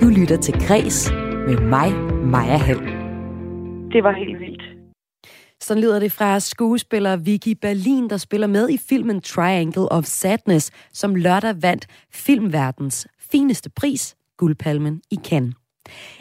Du lytter til Græs med mig, Maja Hall. Det var helt vildt. Sådan lyder det fra skuespiller Vicky Berlin, der spiller med i filmen Triangle of Sadness, som lørdag vandt filmverdens fineste pris, Guldpalmen i Cannes.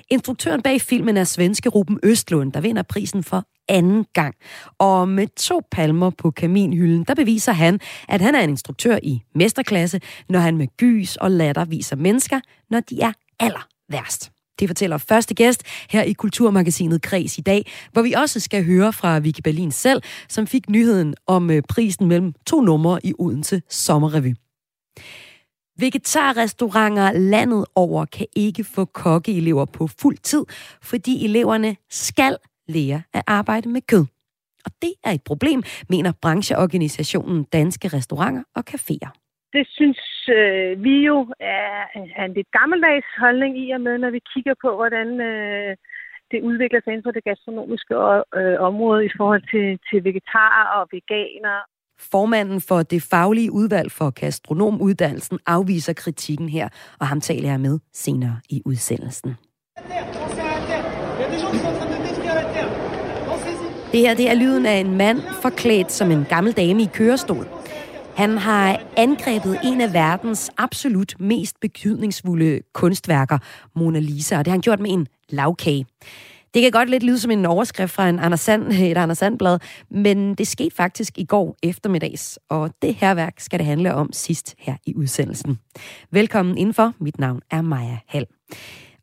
Instruktøren bag filmen er svenske Ruben Østlund, der vinder prisen for anden gang. Og med to palmer på kaminhylden, der beviser han, at han er en instruktør i mesterklasse, når han med gys og latter viser mennesker, når de er aller værst. Det fortæller første gæst her i Kulturmagasinet Kreds i dag, hvor vi også skal høre fra Vicky Berlin selv, som fik nyheden om øh, prisen mellem to numre i Odense Sommerrevy. Vegetarrestauranter landet over kan ikke få kokkeelever på fuld tid, fordi eleverne skal lære at arbejde med kød. Og det er et problem, mener brancheorganisationen Danske Restauranter og Caféer. Det synes øh, vi jo er, er en lidt gammeldags holdning i og med, når vi kigger på, hvordan øh, det udvikler sig inden for det gastronomiske øh, område i forhold til, til vegetarer og veganer. Formanden for det faglige udvalg for gastronomuddannelsen afviser kritikken her, og ham taler jeg med senere i udsendelsen. Det her det er lyden af en mand forklædt som en gammel dame i kørestol. Han har angrebet en af verdens absolut mest betydningsfulde kunstværker, Mona Lisa, og det har han gjort med en lavkage. Det kan godt lidt lyde som en overskrift fra en Anders Sand, et Anders Sandblad, men det skete faktisk i går eftermiddags, og det her værk skal det handle om sidst her i udsendelsen. Velkommen indenfor. Mit navn er Maja Hall.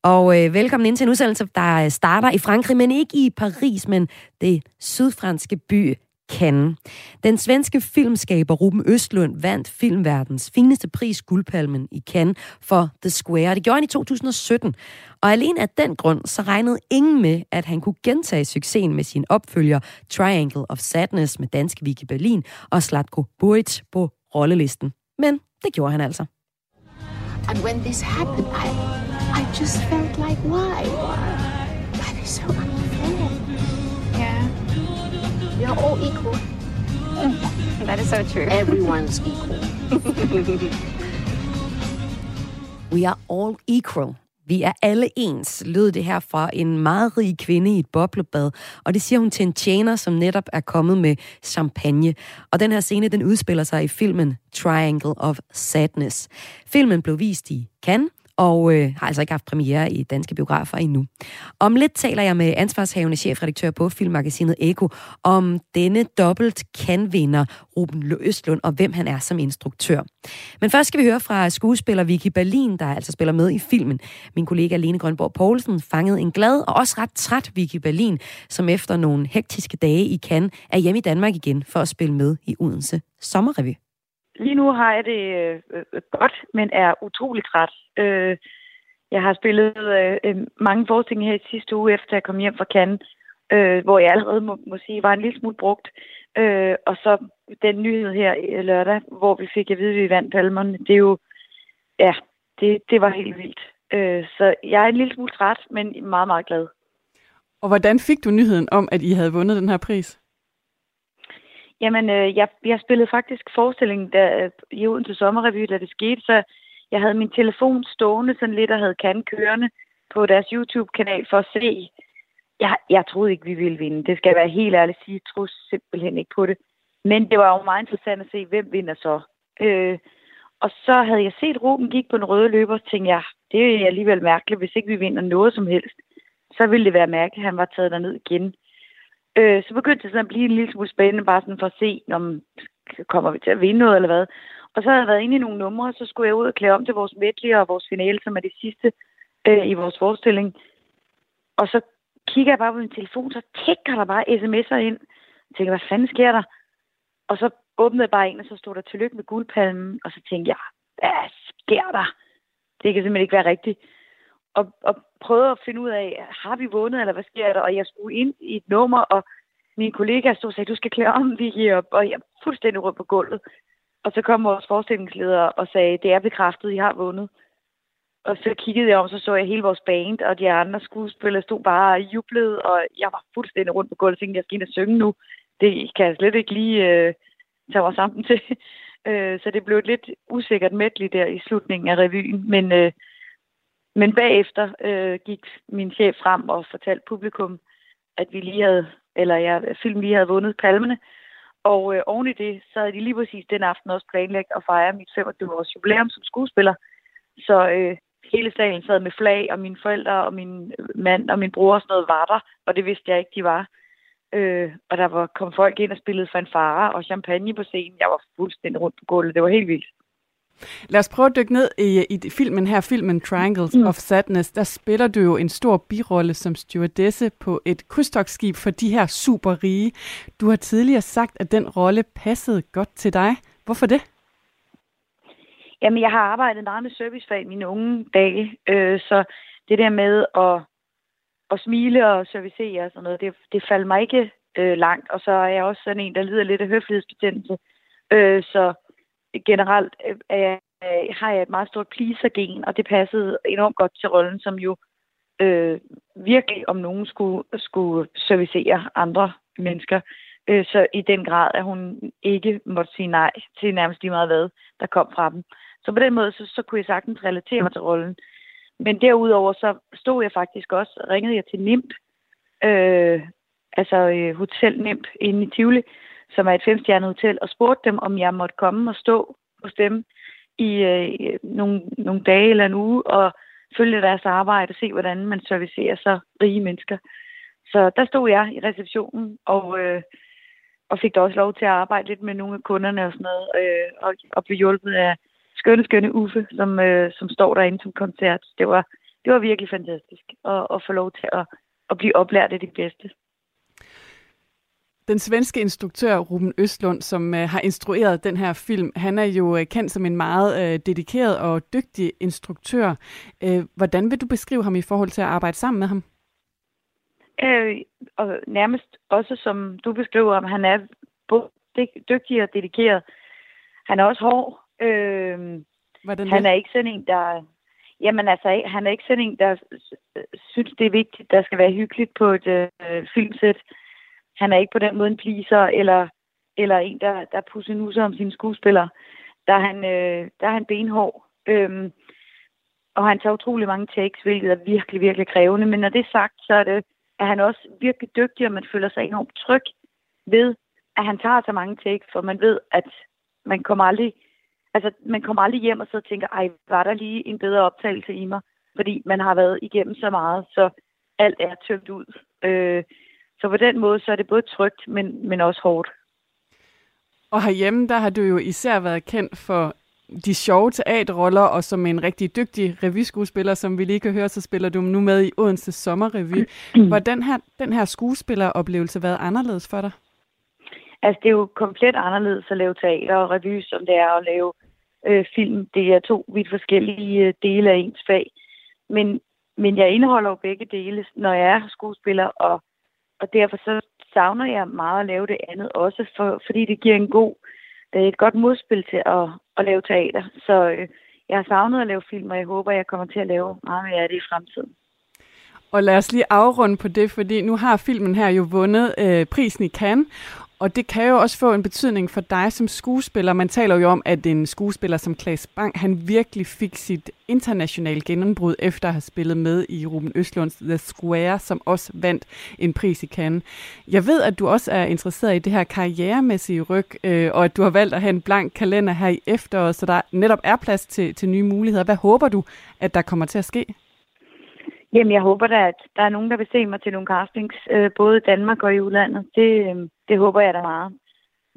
Og øh, velkommen ind til en udsendelse, der starter i Frankrig, men ikke i Paris, men det sydfranske by Cannes. Den svenske filmskaber Ruben Østlund vandt filmverdens fineste pris, Guldpalmen i Cannes, for The Square. Det gjorde han i 2017. Og alene af den grund, så regnede ingen med, at han kunne gentage succesen med sin opfølger Triangle of Sadness med danske Vicky Berlin og Slatko Buric på rollelisten. Men det gjorde han altså. And when this happened, I, I just felt like, why? Why? That is so We are all equal. That is so true. Everyone's equal. We are all equal. Vi er alle ens, lød det her fra en meget rig kvinde i et boblebad. Og det siger hun til en tjener, som netop er kommet med champagne. Og den her scene, den udspiller sig i filmen Triangle of Sadness. Filmen blev vist i Cannes, og øh, har altså ikke haft premiere i danske biografer endnu. Om lidt taler jeg med ansvarshavende chefredaktør på filmmagasinet Eko om denne dobbelt kan-vinder Ruben Østlund og hvem han er som instruktør. Men først skal vi høre fra skuespiller Vicky Berlin, der altså spiller med i filmen. Min kollega Lene Grønborg Poulsen fangede en glad og også ret træt Vicky Berlin, som efter nogle hektiske dage i Cannes er hjemme i Danmark igen for at spille med i Odense Sommerrevy. Lige nu har jeg det øh, øh godt, men er utrolig træt. Øh, jeg har spillet øh, øh, mange forestillinger her i sidste uge, efter jeg kom hjem fra Cannes, øh, hvor jeg allerede må, må sige, var en lille smule brugt. Øh, og så den nyhed her lørdag, hvor vi fik at vide, at vi vandt palmerne. Det er jo, ja, det, det var helt vildt. Øh, så jeg er en lille smule træt, men meget, meget glad. Og hvordan fik du nyheden om, at I havde vundet den her pris? Jamen, øh, jeg, jeg spillede faktisk forestillingen der, øh, i Odense Sommerrevy, da det skete, så jeg havde min telefon stående sådan lidt og havde kan kørende på deres YouTube-kanal for at se. Jeg, jeg troede ikke, vi ville vinde. Det skal jeg være helt ærlig sige. Jeg troede simpelthen ikke på det. Men det var jo meget interessant at se, hvem vinder så. Øh, og så havde jeg set, Ruben gik på en røde løber, og tænkte jeg, det er alligevel mærkeligt, hvis ikke vi vinder noget som helst. Så ville det være mærkeligt, at han var taget derned igen. Øh, så begyndte det sådan at blive en lille smule spændende, bare sådan for at se, om kommer vi til at vinde noget eller hvad. Og så havde jeg været inde i nogle numre, så skulle jeg ud og klæde om til vores medley og vores finale, som er det sidste øh, i vores forestilling. Og så kigger jeg bare på min telefon, så tækker der bare sms'er ind. Jeg tænker, hvad fanden sker der? Og så åbnede jeg bare en, og så stod der tillykke med guldpalmen. Og så tænkte jeg, hvad sker der? Det kan simpelthen ikke være rigtigt. Og, og prøvede at finde ud af, har vi vundet, eller hvad sker der? Og jeg skulle ind i et nummer, og min kollega stod og sagde, du skal klæde om, vi giver op. Og jeg er fuldstændig rundt på gulvet. Og så kom vores forestillingsleder og sagde, det er bekræftet, I har vundet. Og så kiggede jeg om, så så jeg hele vores band, og de andre skuespillere stod bare og jublede, og jeg var fuldstændig rundt på gulvet og tænkte, jeg skal ind og synge nu. Det kan jeg slet ikke lige øh, tage mig sammen til. Øh, så det blev et lidt usikkert medley der i slutningen af revyen. Men øh, men bagefter øh, gik min chef frem og fortalte publikum, at vi lige havde, eller ja, film lige havde vundet palmene. Og øh, oven i det, så havde de lige præcis den aften også planlagt at fejre mit 25-års jubilæum som skuespiller. Så øh, hele salen sad med flag, og mine forældre og min mand og min bror og sådan noget var der, og det vidste jeg ikke, de var. Øh, og der var, kom folk ind og spillede fanfare og champagne på scenen. Jeg var fuldstændig rundt på gulvet. Det var helt vildt. Lad os prøve at dykke ned i, i filmen her, filmen Triangles mm. of Sadness. Der spiller du jo en stor birolle som stewardesse på et krydstogsskib for de her super rige. Du har tidligere sagt, at den rolle passede godt til dig. Hvorfor det? Jamen, jeg har arbejdet meget med servicefag i mine unge dage, øh, så det der med at, at smile og servicere og sådan noget, det, det faldt mig ikke øh, langt. Og så er jeg også sådan en, der lider lidt af høflighedsbetændelse. Øh, så generelt øh, er jeg, har jeg et meget stort pleaser-gen, og det passede enormt godt til rollen, som jo øh, virkelig om nogen skulle, skulle servicere andre mennesker. Øh, så i den grad, at hun ikke måtte sige nej til nærmest lige meget hvad, der kom fra dem. Så på den måde, så, så kunne jeg sagtens relatere mig til rollen. Men derudover, så stod jeg faktisk også, ringede jeg til NIMP, øh, altså øh, Hotel NIMP inde i Tivoli, som er et femstjernet hotel, og spurgte dem, om jeg måtte komme og stå hos dem i øh, nogle, nogle dage eller en uge, og følge deres arbejde og se, hvordan man servicerer så rige mennesker. Så der stod jeg i receptionen, og, øh, og fik da også lov til at arbejde lidt med nogle af kunderne og sådan noget, øh, og, og blev hjulpet af skønne, skønne Uffe, som, øh, som står derinde som koncert. Det var, det var virkelig fantastisk at, at få lov til at, at blive oplært af de bedste. Den svenske instruktør Ruben Østlund, som øh, har instrueret den her film, han er jo øh, kendt som en meget øh, dedikeret og dygtig instruktør. Øh, hvordan vil du beskrive ham i forhold til at arbejde sammen med ham? Øh, og nærmest også som du beskriver ham, han er både dygtig og dedikeret. Han er også hård. Øh, Hvordan han er ikke sådan en, der... Jamen altså, han er ikke sådan en, der synes, det er vigtigt, der skal være hyggeligt på et øh, filmsæt han er ikke på den måde en pleaser, eller, eller en, der, der pusser nu om sine skuespillere. Der er han, øh, der er han benhård. Øhm, og han tager utrolig mange takes, hvilket er virkelig, virkelig krævende. Men når det er sagt, så er, det, er han også virkelig dygtig, og man føler sig enormt tryg ved, at han tager så mange takes, for man ved, at man kommer aldrig, altså, man kommer aldrig hjem og så tænker, ej, var der lige en bedre optagelse i mig? Fordi man har været igennem så meget, så alt er tømt ud. Øh, så på den måde, så er det både trygt, men, men også hårdt. Og herhjemme, der har du jo især været kendt for de sjove teaterroller, og som en rigtig dygtig revyskuespiller, som vi lige kan høre, så spiller du nu med i Odense Sommerrevy. Hvordan har den her skuespilleroplevelse været anderledes for dig? Altså, det er jo komplet anderledes at lave teater og revy, som det er at lave øh, film. Det er to vidt forskellige øh, dele af ens fag. Men, men jeg indeholder jo begge dele, når jeg er skuespiller og og derfor så savner jeg meget at lave det andet også, for, fordi det giver en god, det er et godt modspil til at, at lave teater. Så øh, jeg har savnet at lave film, og jeg håber, jeg kommer til at lave meget mere af det i fremtiden. Og lad os lige afrunde på det, fordi nu har filmen her jo vundet øh, prisen i Cannes, og det kan jo også få en betydning for dig som skuespiller. Man taler jo om, at en skuespiller som Claes Bang, han virkelig fik sit internationale gennembrud efter at have spillet med i Ruben Østlunds The Square, som også vandt en pris i Cannes. Jeg ved, at du også er interesseret i det her karrieremæssige ryg, øh, og at du har valgt at have en blank kalender her i efteråret, så der netop er plads til, til nye muligheder. Hvad håber du, at der kommer til at ske? Jamen, jeg håber da, at der er nogen, der vil se mig til nogle castings, øh, både i Danmark og i udlandet. Det, øh, det håber jeg da meget.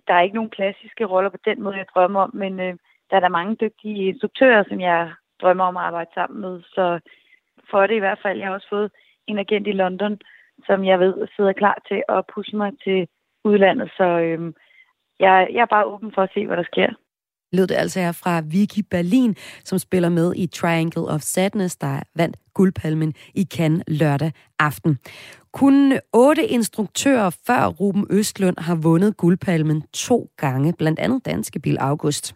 Der er ikke nogen klassiske roller på den måde, jeg drømmer om, men øh, der er der mange dygtige instruktører, som jeg drømmer om at arbejde sammen med. Så for det i hvert fald, jeg har også fået en agent i London, som jeg ved sidder klar til at pushe mig til udlandet. Så øh, jeg, jeg er bare åben for at se, hvad der sker lød det altså her fra Vicky Berlin, som spiller med i Triangle of Sadness, der vandt guldpalmen i Cannes lørdag aften. Kun otte instruktører før Ruben Østlund har vundet guldpalmen to gange, blandt andet danske Bil August.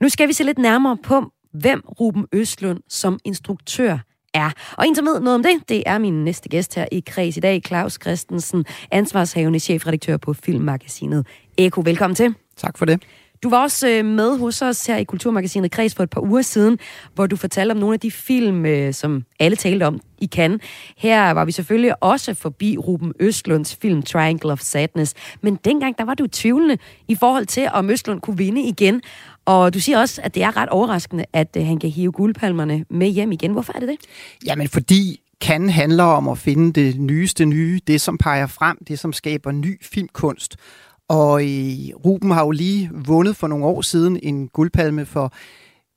Nu skal vi se lidt nærmere på, hvem Ruben Østlund som instruktør er. Og en, som ved noget om det, det er min næste gæst her i Kreds i dag, Claus Christensen, ansvarshavende chefredaktør på filmmagasinet Eko. Velkommen til. Tak for det. Du var også øh, med hos os her i Kulturmagasinet Kreds for et par uger siden, hvor du fortalte om nogle af de film, øh, som alle talte om i Cannes. Her var vi selvfølgelig også forbi Ruben Østlunds film Triangle of Sadness. Men dengang, der var du tvivlende i forhold til, om Østlund kunne vinde igen. Og du siger også, at det er ret overraskende, at øh, han kan hive guldpalmerne med hjem igen. Hvorfor er det det? Jamen, fordi kan handler om at finde det nyeste nye, det som peger frem, det som skaber ny filmkunst. Og øh, Ruben har jo lige vundet for nogle år siden en guldpalme for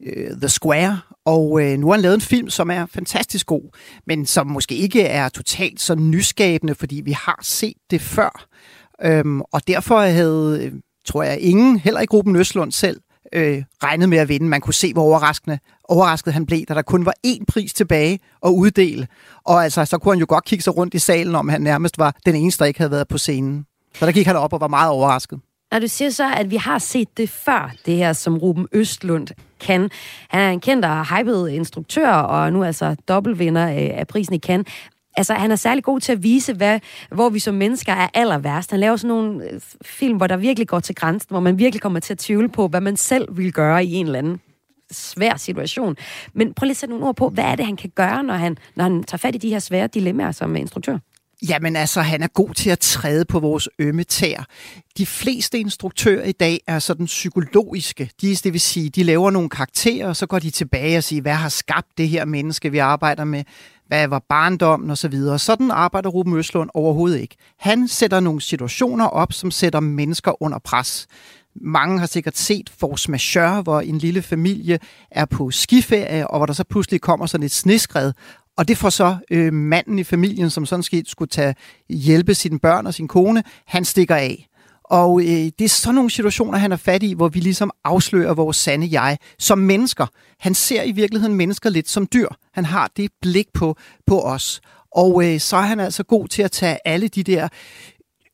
øh, The Square, og øh, nu har han lavet en film, som er fantastisk god, men som måske ikke er totalt så nyskabende, fordi vi har set det før. Øhm, og derfor havde, øh, tror jeg, ingen, heller ikke Ruben Østlund selv, øh, regnet med at vinde. Man kunne se, hvor overraskende, overrasket han blev, da der kun var én pris tilbage at uddele. Og altså, så kunne han jo godt kigge sig rundt i salen, om han nærmest var den eneste, der ikke havde været på scenen. Så der gik han op og var meget overrasket. Og du siger så, at vi har set det før, det her, som Ruben Østlund kan. Han er en kendt og hyped instruktør, og nu altså dobbeltvinder øh, af prisen i Cannes. Altså, han er særlig god til at vise, hvad, hvor vi som mennesker er aller værst. Han laver sådan nogle øh, film, hvor der virkelig går til grænsen, hvor man virkelig kommer til at tvivle på, hvad man selv vil gøre i en eller anden svær situation. Men prøv lige at sætte nogle ord på, hvad er det, han kan gøre, når han, når han tager fat i de her svære dilemmaer som instruktør? Jamen altså, han er god til at træde på vores ømme tær. De fleste instruktører i dag er sådan psykologiske. De, det vil sige, de laver nogle karakterer, og så går de tilbage og siger, hvad har skabt det her menneske, vi arbejder med? Hvad var barndommen osv.? Sådan arbejder Ruben Østlund overhovedet ikke. Han sætter nogle situationer op, som sætter mennesker under pres. Mange har sikkert set Force Majeure, hvor en lille familie er på skiferie, og hvor der så pludselig kommer sådan et sneskred, og det får så øh, manden i familien, som sådan set skulle tage hjælpe sine børn og sin kone, han stikker af. Og øh, det er sådan nogle situationer, han er fat i, hvor vi ligesom afslører vores sande jeg som mennesker. Han ser i virkeligheden mennesker lidt som dyr. Han har det blik på, på os. Og øh, så er han altså god til at tage alle de der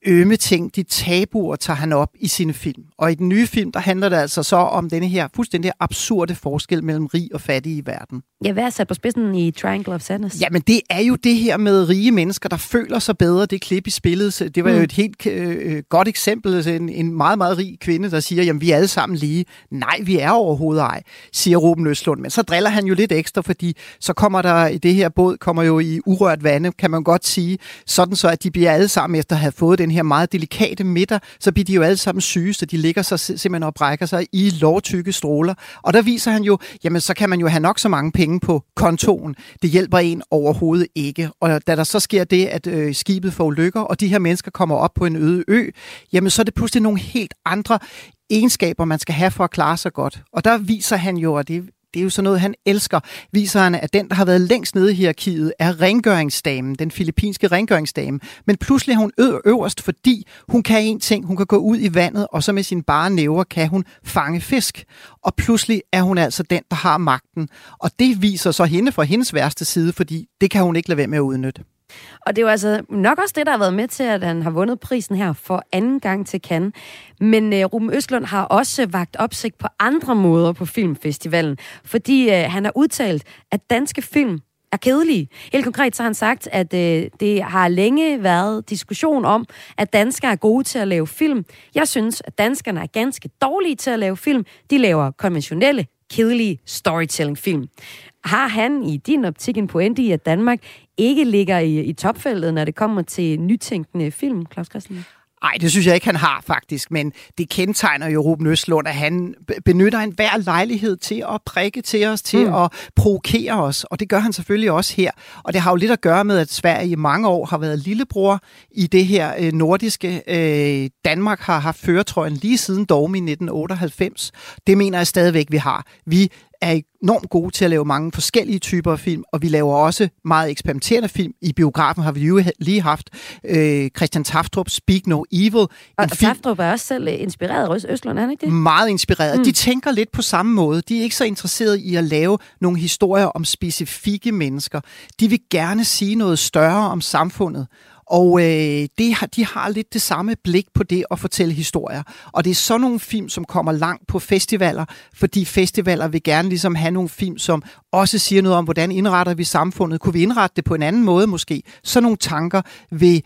ømme ting, de tabuer, tager han op i sine film. Og i den nye film, der handler det altså så om denne her fuldstændig absurde forskel mellem rig og fattig i verden. Ja, hvad er sat på spidsen i Triangle of Sadness? Jamen, det er jo det her med rige mennesker, der føler sig bedre. Det klip i spillet, det var mm. jo et helt øh, godt eksempel. Altså en, en meget, meget rig kvinde, der siger, jamen, vi er alle sammen lige. Nej, vi er overhovedet ej, siger Ruben Østlund. Men så driller han jo lidt ekstra, fordi så kommer der, i det her båd kommer jo i urørt vande, kan man godt sige, sådan så, at de bliver alle sammen, efter at have fået den her meget delikate midter, så bliver de jo alle sammen syge, så de ligger sig simpelthen og brækker sig i lovtykke stråler. Og der viser han jo, jamen så kan man jo have nok så mange penge på kontoen. Det hjælper en overhovedet ikke. Og da der så sker det, at øh, skibet får lykker, og de her mennesker kommer op på en øde ø, jamen så er det pludselig nogle helt andre egenskaber, man skal have for at klare sig godt. Og der viser han jo, og det det er jo sådan noget, han elsker, viser han, at den, der har været længst nede i hierarkiet, er rengøringsdamen, den filippinske rengøringsdame. Men pludselig er hun ø- øverst, fordi hun kan en ting. Hun kan gå ud i vandet, og så med sine bare næver kan hun fange fisk. Og pludselig er hun altså den, der har magten. Og det viser så hende fra hendes værste side, fordi det kan hun ikke lade være med at udnytte. Og det er jo altså nok også det, der har været med til, at han har vundet prisen her for anden gang til Cannes. Men øh, Ruben Østlund har også vagt opsigt på andre måder på filmfestivalen, fordi øh, han har udtalt, at danske film er kedelige. Helt konkret så har han sagt, at øh, det har længe været diskussion om, at danskere er gode til at lave film. Jeg synes, at danskerne er ganske dårlige til at lave film. De laver konventionelle, kedelige storytelling-film. Har han i din optik en pointe i, at Danmark ikke ligger i, i topfeltet, når det kommer til nytænkende film, Claus Christensen? Nej, det synes jeg ikke, han har faktisk, men det kendetegner jo Ruben Østlund, at han benytter en hver lejlighed til at prikke til os, til mm. at provokere os, og det gør han selvfølgelig også her. Og det har jo lidt at gøre med, at Sverige i mange år har været lillebror i det her øh, nordiske. Øh, Danmark har haft føretrøjen lige siden Dogme i 1998. Det mener jeg stadigvæk, vi har. Vi er enormt gode til at lave mange forskellige typer af film, og vi laver også meget eksperimenterende film. I biografen har vi jo lige haft øh, Christian Taftrup, Speak No Evil. Og, og film, Taftrup er også selv inspireret af Østland, er han ikke det? Meget inspireret. Mm. De tænker lidt på samme måde. De er ikke så interesserede i at lave nogle historier om specifikke mennesker. De vil gerne sige noget større om samfundet. Og øh, det har, de har lidt det samme blik på det at fortælle historier. Og det er sådan nogle film, som kommer langt på festivaler, fordi festivaler vil gerne ligesom have nogle film, som også siger noget om, hvordan indretter vi samfundet. Kunne vi indrette det på en anden måde måske? Så nogle tanker vil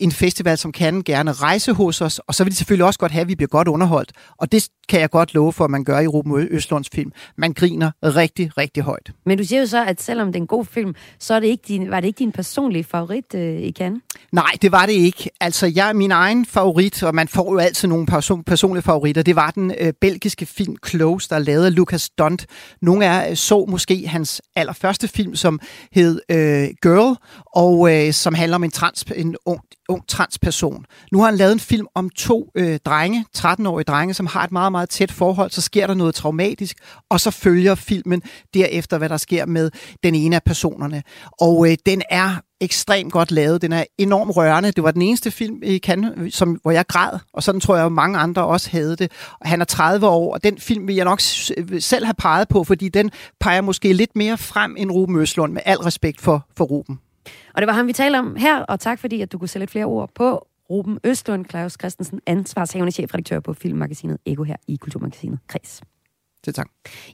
en festival, som kan gerne rejse hos os, og så vil de selvfølgelig også godt have, at vi bliver godt underholdt. Og det kan jeg godt love for, at man gør i Ruben Østlunds film. Man griner rigtig, rigtig højt. Men du siger jo så, at selvom det er en god film, så er det ikke din, var det ikke din personlige favorit øh, i Cannes? Nej, det var det ikke. Altså, jeg er min egen favorit, og man får jo altid nogle person, personlige favoritter. Det var den øh, belgiske film Close, der lavede Lucas Dunt. Nogle af jer så måske hans allerførste film, som hed øh, Girl, og øh, som handler om en, trans, en ung, ung transperson. Nu har han lavet en film om to øh, drenge, 13-årige drenge, som har et meget, meget tæt forhold. Så sker der noget traumatisk, og så følger filmen derefter, hvad der sker med den ene af personerne. Og øh, den er ekstremt godt lavet. Den er enormt rørende. Det var den eneste film i Cannes, øh, som, hvor jeg græd, og sådan tror jeg, at mange andre også havde det. Og han er 30 år, og den film vil jeg nok øh, selv have peget på, fordi den peger måske lidt mere frem end Ruben Østlund, med al respekt for, for Ruben. Og det var ham, vi talte om her, og tak fordi, at du kunne sætte lidt flere ord på Ruben Østlund, Claus Christensen, ansvarshavende chefredaktør på filmmagasinet Ego her i Kulturmagasinet Kreds. Til tak.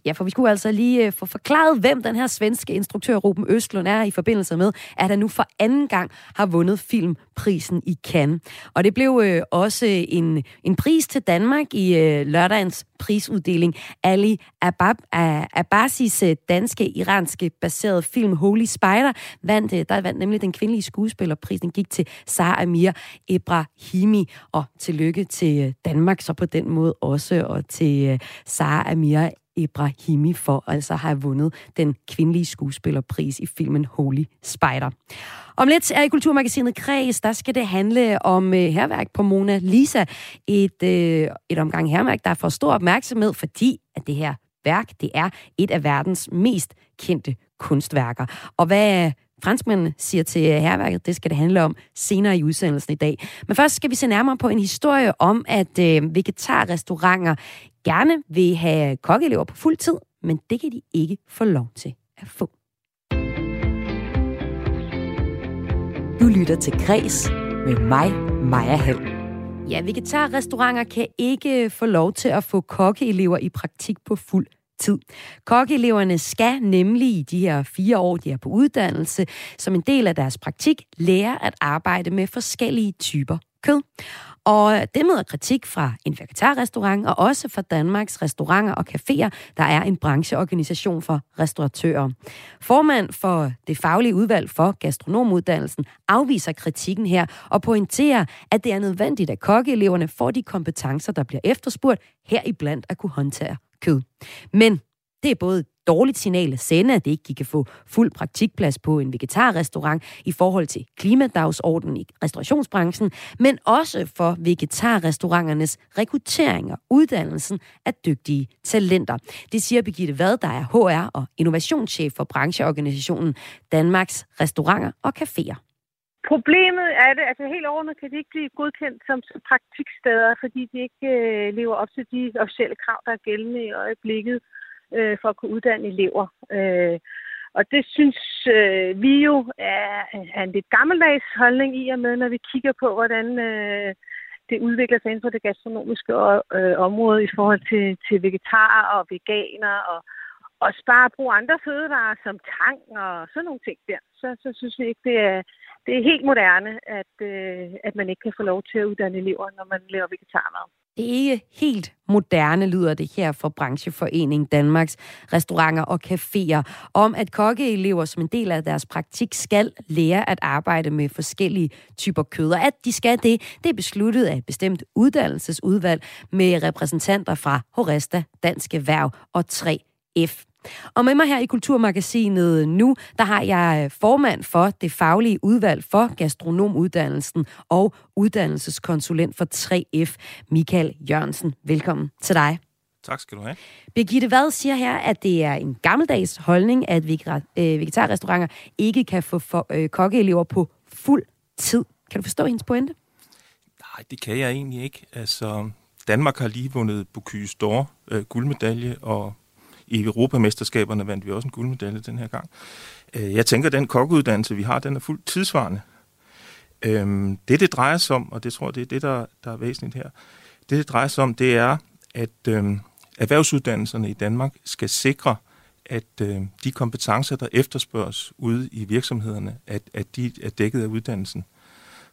Ja, for vi skulle altså lige uh, få forklaret, hvem den her svenske instruktør Ruben Østlund er i forbindelse med, at han nu for anden gang har vundet prisen i Cannes. Og det blev øh, også en, en pris til Danmark i øh, lørdagens prisuddeling. Ali Abab, Abbasis øh, danske, iranske baserede film Holy Spider vandt, øh, der vandt nemlig den kvindelige skuespillerpris. Den gik til Sara Amir Ebrahimi, og tillykke til øh, Danmark så på den måde også, og til Sara Amir Ibrahimi for altså at have vundet den kvindelige skuespillerpris i filmen Holy Spider. Om lidt er i Kulturmagasinet Kreds, der skal det handle om øh, herværk på Mona Lisa. Et, øh, et omgang herværk, der får stor opmærksomhed, fordi at det her værk, det er et af verdens mest kendte kunstværker. Og hvad franskmændene siger til herværket, det skal det handle om senere i udsendelsen i dag. Men først skal vi se nærmere på en historie om, at øh, vegetarrestauranter gerne vil have kokkeelever på fuld tid, men det kan de ikke få lov til at få. Du lytter til Græs med mig, Maja Hall. Ja, vegetarrestauranter kan ikke få lov til at få kokkeelever i praktik på fuld tid. Kokkeeleverne skal nemlig i de her fire år, de er på uddannelse, som en del af deres praktik, lære at arbejde med forskellige typer kød. Og det møder kritik fra en vegetarrestaurant, og også fra Danmarks restauranter og caféer, der er en brancheorganisation for restauratører. Formand for det faglige udvalg for gastronomuddannelsen afviser kritikken her og pointerer, at det er nødvendigt, at kokkeeleverne får de kompetencer, der bliver efterspurgt, heriblandt at kunne håndtere kød. Men det er både dårligt signal at sende, at det ikke kan få fuld praktikplads på en vegetarrestaurant i forhold til klimadagsordenen i restaurationsbranchen, men også for vegetarrestauranternes rekruttering og uddannelsen af dygtige talenter. Det siger Birgitte Vad, der er HR og innovationschef for brancheorganisationen Danmarks Restauranter og Caféer. Problemet er det, altså helt overordnet kan de ikke blive godkendt som praktiksteder, fordi de ikke øh, lever op til de officielle krav, der er gældende i øjeblikket øh, for at kunne uddanne elever. Øh, og det synes øh, vi jo er, er en lidt gammeldags holdning i og med, når vi kigger på, hvordan øh, det udvikler sig inden for det gastronomiske øh, område i forhold til, til vegetarer og veganer og også bare bruge andre fødevarer som tang og sådan nogle ting der. Så, så synes vi ikke, det er, det er helt moderne, at, øh, at man ikke kan få lov til at uddanne elever, når man laver vegetarmad. Det er ikke helt moderne, lyder det her fra Brancheforening Danmarks restauranter og caféer, om at kokkeelever som en del af deres praktik skal lære at arbejde med forskellige typer kød. Og at de skal det, det er besluttet af et bestemt uddannelsesudvalg med repræsentanter fra Horesta, Dansk Erhverv og 3F. Og med mig her i Kulturmagasinet nu, der har jeg formand for det faglige udvalg for gastronomuddannelsen og uddannelseskonsulent for 3F, Michael Jørgensen. Velkommen til dig. Tak skal du have. Birgitte Vad siger her, at det er en gammeldags holdning, at øh, vegetarrestauranter ikke kan få for, øh, kokkeelever på fuld tid. Kan du forstå hendes pointe? Nej, det kan jeg egentlig ikke. Altså, Danmark har lige vundet Bocuse d'Or, øh, guldmedalje, og i Europamesterskaberne vandt vi også en guldmedalje den her gang. Øh, jeg tænker, at den kokkeuddannelse, vi har, den er fuldt tidsvarende. Øhm, det, det drejer sig om, og det tror jeg, det er det, der, der er væsentligt her, det, det drejer sig om, det er, at øh, erhvervsuddannelserne i Danmark skal sikre, at øh, de kompetencer, der efterspørges ude i virksomhederne, at, at de er dækket af uddannelsen.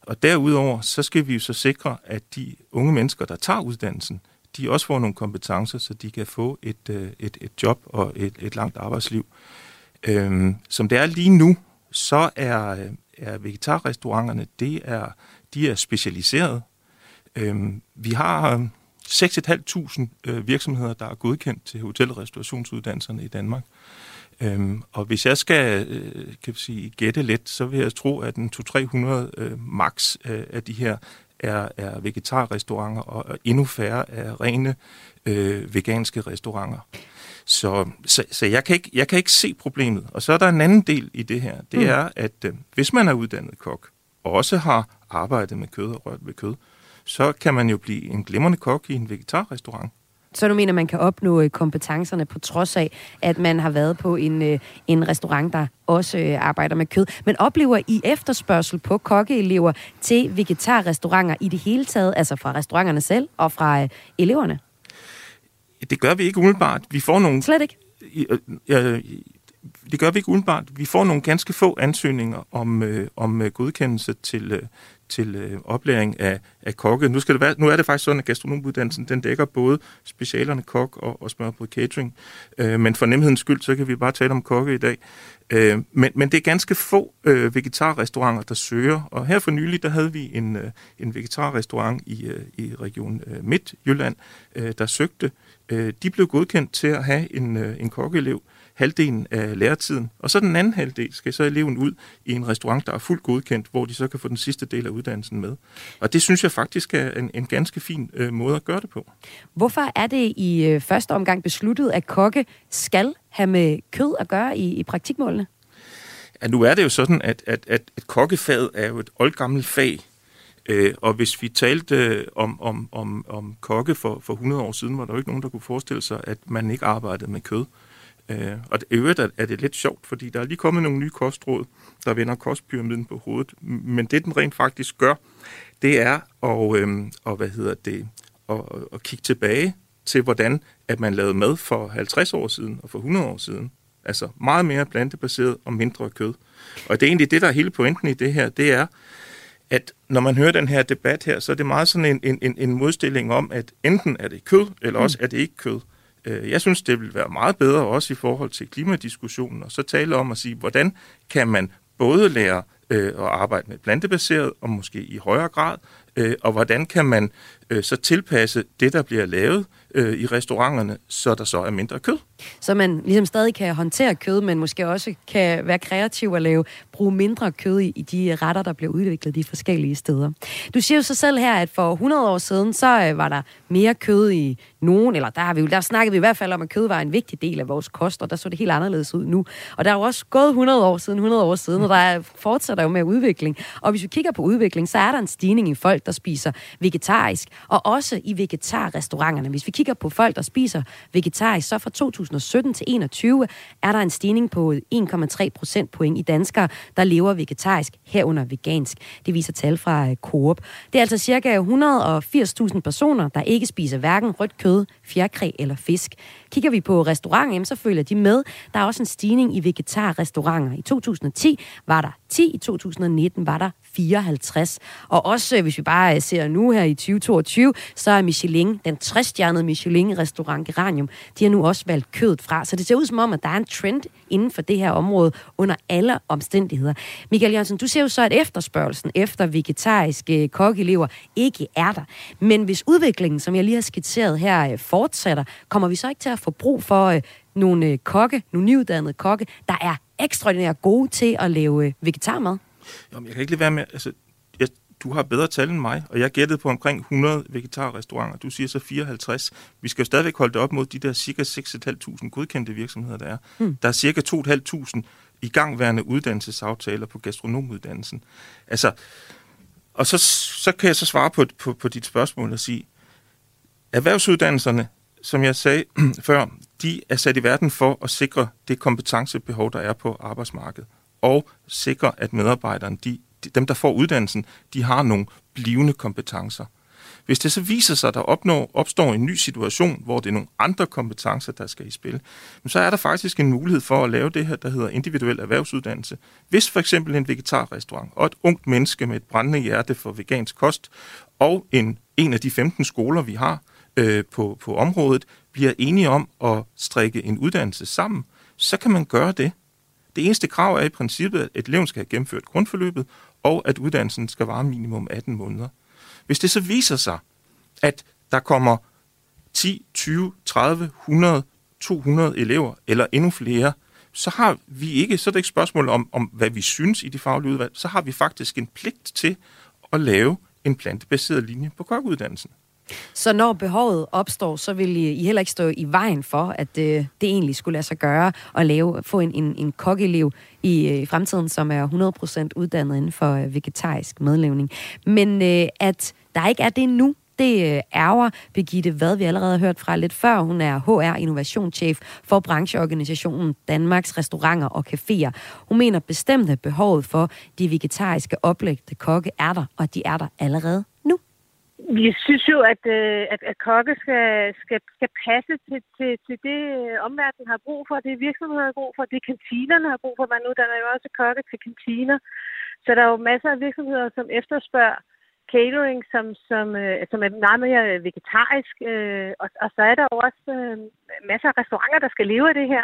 og derudover, så skal vi jo så sikre, at de unge mennesker, der tager uddannelsen, de også får nogle kompetencer, så de kan få et, øh, et, et job og et, et langt arbejdsliv. Øhm, som det er lige nu, så er, øh, er vegetarrestauranterne, det er, de er specialiseret. Øhm, vi har øh, 6.500 øh, virksomheder, der er godkendt til hotel- og restaurationsuddannelserne i Danmark. Øhm, og hvis jeg skal øh, kan sige, gætte lidt, så vil jeg tro, at en 200-300 øh, max øh, af de her er, er vegetarrestauranter, og endnu færre er rene øh, veganske restauranter. Så, så, så jeg, kan ikke, jeg kan ikke se problemet. Og så er der en anden del i det her. Det mm. er, at øh, hvis man er uddannet kok, og også har arbejdet med kød og rørt ved kød, så kan man jo blive en glimrende kok i en vegetarrestaurant. Så du mener, man kan opnå øh, kompetencerne på trods af, at man har været på en, øh, en restaurant, der også øh, arbejder med kød. Men oplever I efterspørgsel på kokkeelever til vegetarrestauranter i det hele taget, altså fra restauranterne selv og fra eleverne? Det gør vi ikke umiddelbart. Vi får nogle... Slet ikke? det gør vi ikke umiddelbart. Vi får nogle ganske få ansøgninger om, øh, om godkendelse til, øh, til øh, oplæring af, af kokke. Nu, skal det være, nu er det faktisk sådan, at gastronomuddannelsen den dækker både specialerne kok og, og smørbrød catering. Øh, men for nemhedens skyld, så kan vi bare tale om kokke i dag. Øh, men, men det er ganske få øh, vegetarrestauranter, der søger. Og her for nylig, der havde vi en, øh, en vegetarrestaurant i, øh, i Region øh, Midtjylland, øh, der søgte. Øh, de blev godkendt til at have en, øh, en kokkeelev, halvdelen af læretiden, og så den anden halvdel skal så eleven ud i en restaurant, der er fuldt godkendt, hvor de så kan få den sidste del af uddannelsen med. Og det synes jeg faktisk er en, en ganske fin øh, måde at gøre det på. Hvorfor er det i øh, første omgang besluttet, at kokke skal have med kød at gøre i, i praktikmålene? Ja, nu er det jo sådan, at, at, at, at kokkefaget er jo et oldgammelt fag, Øh, og hvis vi talte øh, om, om, om, om kokke for, for 100 år siden, var der jo ikke nogen, der kunne forestille sig, at man ikke arbejdede med kød. Øh, og i øvrigt er, det lidt sjovt, fordi der er lige kommet nogle nye kostråd, der vender kostpyramiden på hovedet. Men det, den rent faktisk gør, det er at, øh, og, hvad hedder det, at, at kigge tilbage til, hvordan at man lavede mad for 50 år siden og for 100 år siden. Altså meget mere plantebaseret og mindre kød. Og det er egentlig det, der er hele pointen i det her, det er, at når man hører den her debat her, så er det meget sådan en, en, en modstilling om, at enten er det kød, eller også er det ikke kød. Øh, Øh, jeg synes, det vil være meget bedre også i forhold til klimadiskussionen, og så tale om at sige, hvordan kan man både lære øh, at arbejde med plantebaseret, og måske i højere grad, øh, og hvordan kan man øh, så tilpasse det, der bliver lavet øh, i restauranterne, så der så er mindre kød. Så man ligesom stadig kan håndtere kød, men måske også kan være kreativ og lave, bruge mindre kød i, i de retter, der bliver udviklet de forskellige steder. Du siger jo så selv her, at for 100 år siden, så øh, var der mere kød i nogen, eller der, har vi, der snakkede vi i hvert fald om, at kød var en vigtig del af vores kost, og der så det helt anderledes ud nu. Og der er jo også gået 100 år siden, 100 år siden, og der er, fortsætter jo med udvikling. Og hvis vi kigger på udvikling, så er der en stigning i folk, der spiser vegetarisk, og også i vegetarrestauranterne. Hvis vi kigger på folk, der spiser vegetarisk, så fra 2017 til 2021 er der en stigning på 1,3 procentpoint i danskere, der lever vegetarisk herunder vegansk. Det viser tal fra øh, Coop. Det er altså cirka 180.000 personer, der ikke spiser hverken rødt kød, fjerkræ eller fisk. Kigger vi på restauranter, så følger de med. Der er også en stigning i vegetarrestauranter. I 2010 var der 10, i 2019 var der 54. Og også, øh, hvis vi bare øh, ser nu her i 2022, så er Michelin, den 60-stjernede Michelin-restaurant Geranium, de har nu også valgt kødet fra. Så det ser ud som om, at der er en trend inden for det her område under alle omstændigheder. Michael Jørgensen, du ser jo så, at efterspørgelsen efter vegetariske øh, kokkelever ikke er der. Men hvis udviklingen, som jeg lige har skitseret her, fortsætter, kommer vi så ikke til at få brug for nogle kokke, nogle nyuddannede kokke, der er ekstraordinært gode til at lave vegetarmad? Jamen, jeg kan ikke lade være med... Altså, jeg, du har bedre tal end mig, og jeg gættede på omkring 100 vegetarrestauranter. Du siger så 54. Vi skal jo stadigvæk holde det op mod de der cirka 6.500 godkendte virksomheder, der er. Mm. Der er cirka 2.500 i gangværende uddannelsesaftaler på gastronomuddannelsen. Altså, og så, så kan jeg så svare på, på, på dit spørgsmål og sige, erhvervsuddannelserne, som jeg sagde før, de er sat i verden for at sikre det kompetencebehov, der er på arbejdsmarkedet og sikre, at medarbejderne, de, dem der får uddannelsen, de har nogle blivende kompetencer. Hvis det så viser sig, at der opnår, opstår en ny situation, hvor det er nogle andre kompetencer, der skal i spil, så er der faktisk en mulighed for at lave det her, der hedder individuel erhvervsuddannelse. Hvis for eksempel en vegetarrestaurant og et ungt menneske med et brændende hjerte for vegansk kost og en, en af de 15 skoler, vi har øh, på, på området, bliver enige om at strikke en uddannelse sammen, så kan man gøre det. Det eneste krav er i princippet, at eleven skal have gennemført grundforløbet, og at uddannelsen skal vare minimum 18 måneder. Hvis det så viser sig, at der kommer 10, 20, 30, 100, 200 elever eller endnu flere, så har vi ikke, så er det ikke spørgsmål om, om, hvad vi synes i de faglige udvalg, så har vi faktisk en pligt til at lave en plantebaseret linje på kokkeuddannelsen. Så når behovet opstår, så vil I heller ikke stå i vejen for, at det, øh, det egentlig skulle lade sig gøre at lave, få en, en, en kokkeliv i, øh, i fremtiden, som er 100% uddannet inden for øh, vegetarisk medlevning. Men øh, at der ikke er det nu, det øh, ærger Begitte hvad vi allerede har hørt fra lidt før. Hun er HR Innovationschef for brancheorganisationen Danmarks Restauranter og Caféer. Hun mener bestemt, at behovet for de vegetariske oplægte kokke er der, og de er der allerede. Vi synes jo, at, øh, at, at kokke skal, skal, skal passe til, til, til det, øh, omverdenen har brug for, det virksomheder har brug for, det kantinerne har brug for. Man uddanner jo også kokke til kantiner. Så der er jo masser af virksomheder, som efterspørger catering, som, som, øh, som er meget mere vegetarisk. Øh, og, og så er der jo også øh, masser af restauranter, der skal leve af det her.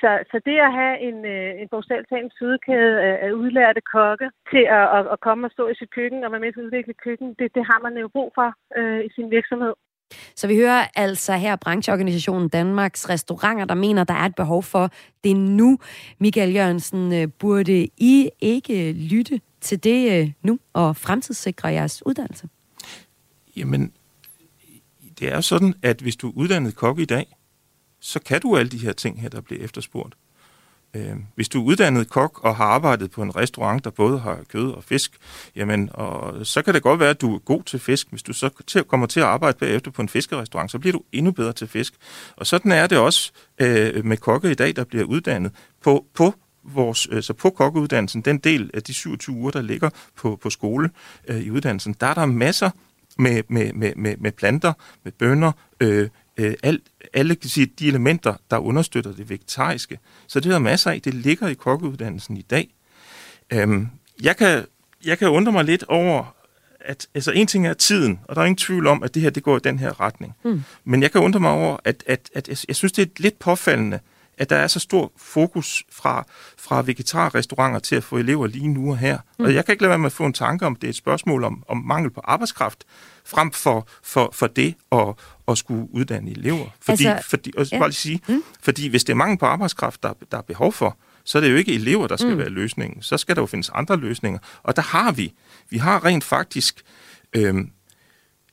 Så, så det at have en, øh, en bogstaveligt talt fødekæde af, af udlærte kokke til at, at, at komme og stå i sit køkken og være med til at udvikle køkken, det, det har man jo brug for øh, i sin virksomhed. Så vi hører altså her brancheorganisationen Danmarks Restauranter, der mener, der er et behov for det nu. Michael Jørgensen, øh, burde I ikke lytte til det øh, nu og fremtidssikre jeres uddannelse? Jamen, det er jo sådan, at hvis du er uddannet kok i dag, så kan du alle de her ting her, der bliver efterspurgt. Øh, hvis du er uddannet kok og har arbejdet på en restaurant, der både har kød og fisk, jamen, og så kan det godt være, at du er god til fisk. Hvis du så kommer til at arbejde bagefter på en fiskerestaurant, så bliver du endnu bedre til fisk. Og sådan er det også øh, med kokke i dag, der bliver uddannet på, på vores, øh, så på kokkeuddannelsen, den del af de 27 uger, der ligger på, på skole øh, i uddannelsen, der er der masser med, med, med, med, med planter, med bønner, øh, øh, alt, alle kan sige, de elementer, der understøtter det vegetariske. Så det er masser af, det ligger i kokkeuddannelsen i dag. Øhm, jeg, kan, jeg kan undre mig lidt over, at altså en ting er tiden, og der er ingen tvivl om, at det her det går i den her retning. Mm. Men jeg kan undre mig over, at, at, at jeg, jeg synes, det er lidt påfaldende, at der er så stor fokus fra, fra vegetarrestauranter til at få elever lige nu og her. Mm. Og jeg kan ikke lade være med at få en tanke om, det er et spørgsmål om, om mangel på arbejdskraft, frem for, for, for det at, at skulle uddanne elever. Fordi, altså, fordi, og ja. bare lige sige, mm. fordi hvis det er mangel på arbejdskraft, der, der er behov for, så er det jo ikke elever, der skal mm. være løsningen. Så skal der jo findes andre løsninger. Og der har vi. Vi har rent faktisk øhm,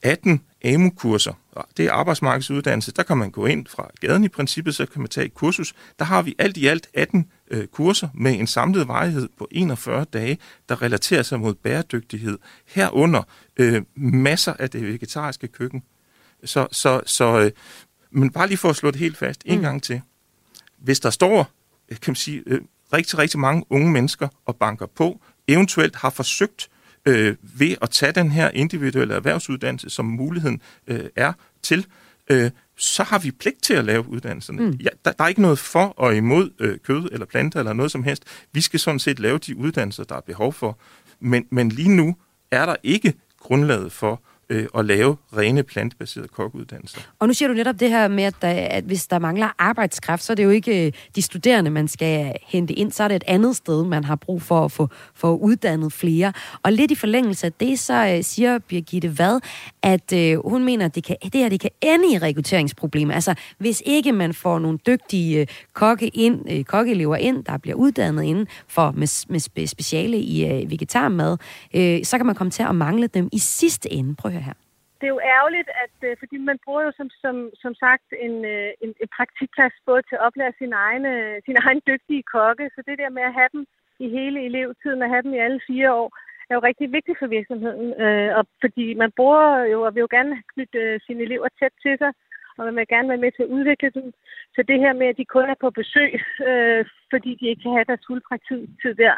18 AMU-kurser. Det er arbejdsmarkedsuddannelse. Der kan man gå ind fra gaden i princippet, så kan man tage et kursus. Der har vi alt i alt 18 øh, kurser med en samlet varighed på 41 dage, der relaterer sig mod bæredygtighed. Herunder øh, masser af det vegetariske køkken. Så, så, så øh, men bare lige for at slå det helt fast en mm. gang til. Hvis der står, kan man sige, øh, rigtig, rigtig mange unge mennesker og banker på, eventuelt har forsøgt øh, ved at tage den her individuelle erhvervsuddannelse, som muligheden øh, er til, øh, så har vi pligt til at lave uddannelserne. Mm. Ja, der, der er ikke noget for og imod øh, kød eller planter eller noget som helst. Vi skal sådan set lave de uddannelser, der er behov for. Men, men lige nu er der ikke grundlaget for øh, at lave rene plantebaserede kokkeuddannelser. Og nu siger du netop det her med, at, der, at hvis der mangler arbejdskraft, så er det jo ikke øh, de studerende, man skal hente ind, så er det et andet sted, man har brug for at få for uddannet flere. Og lidt i forlængelse af det, så øh, siger Birgitte Vad, at øh, hun mener, at det, kan, det her det kan ende i rekrutteringsproblemer. Altså, hvis ikke man får nogle dygtige øh, kokke ind, øh, kokkeelever ind, der bliver uddannet inden for med, med speciale i øh, vegetarmad, øh, så kan man komme til at mangle dem i sidste ende. Prøv høre her. Det er jo ærgerligt, at, øh, fordi man bruger jo som, som, som sagt en, øh, en, en praktikplads både til at oplære sin egne, øh, sin egen dygtige kokke, så det der med at have dem i hele elevtiden, og have dem i alle fire år, er jo rigtig vigtigt for virksomheden, øh, og fordi man bruger jo, og vil jo gerne knytte øh, sine elever tæt til sig, og man vil gerne være med til at udvikle dem. Så det her med, at de kun er på besøg, øh, fordi de ikke kan have deres fulde praktiktid der,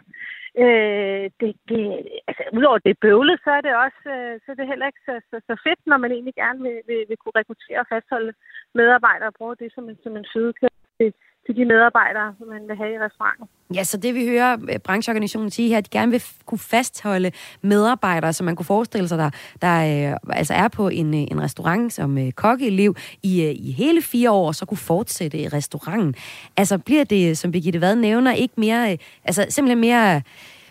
øh, det, det, altså, udover det bøvle, så er det også øh, så er det heller ikke så, så, så fedt, når man egentlig gerne vil, vil, vil kunne rekruttere og fastholde medarbejdere og bruge det som en, som en fødekæde til, til de medarbejdere, man vil have i restauranten. Ja, så det vi hører øh, brancheorganisationen sige her, at de gerne vil kunne fastholde medarbejdere, som man kunne forestille sig, der, der øh, altså er på en, øh, en restaurant som øh, kokkeelev i, øh, i hele fire år, så kunne fortsætte i restauranten. Altså bliver det, som Birgitte Vad nævner, ikke mere, øh, altså simpelthen mere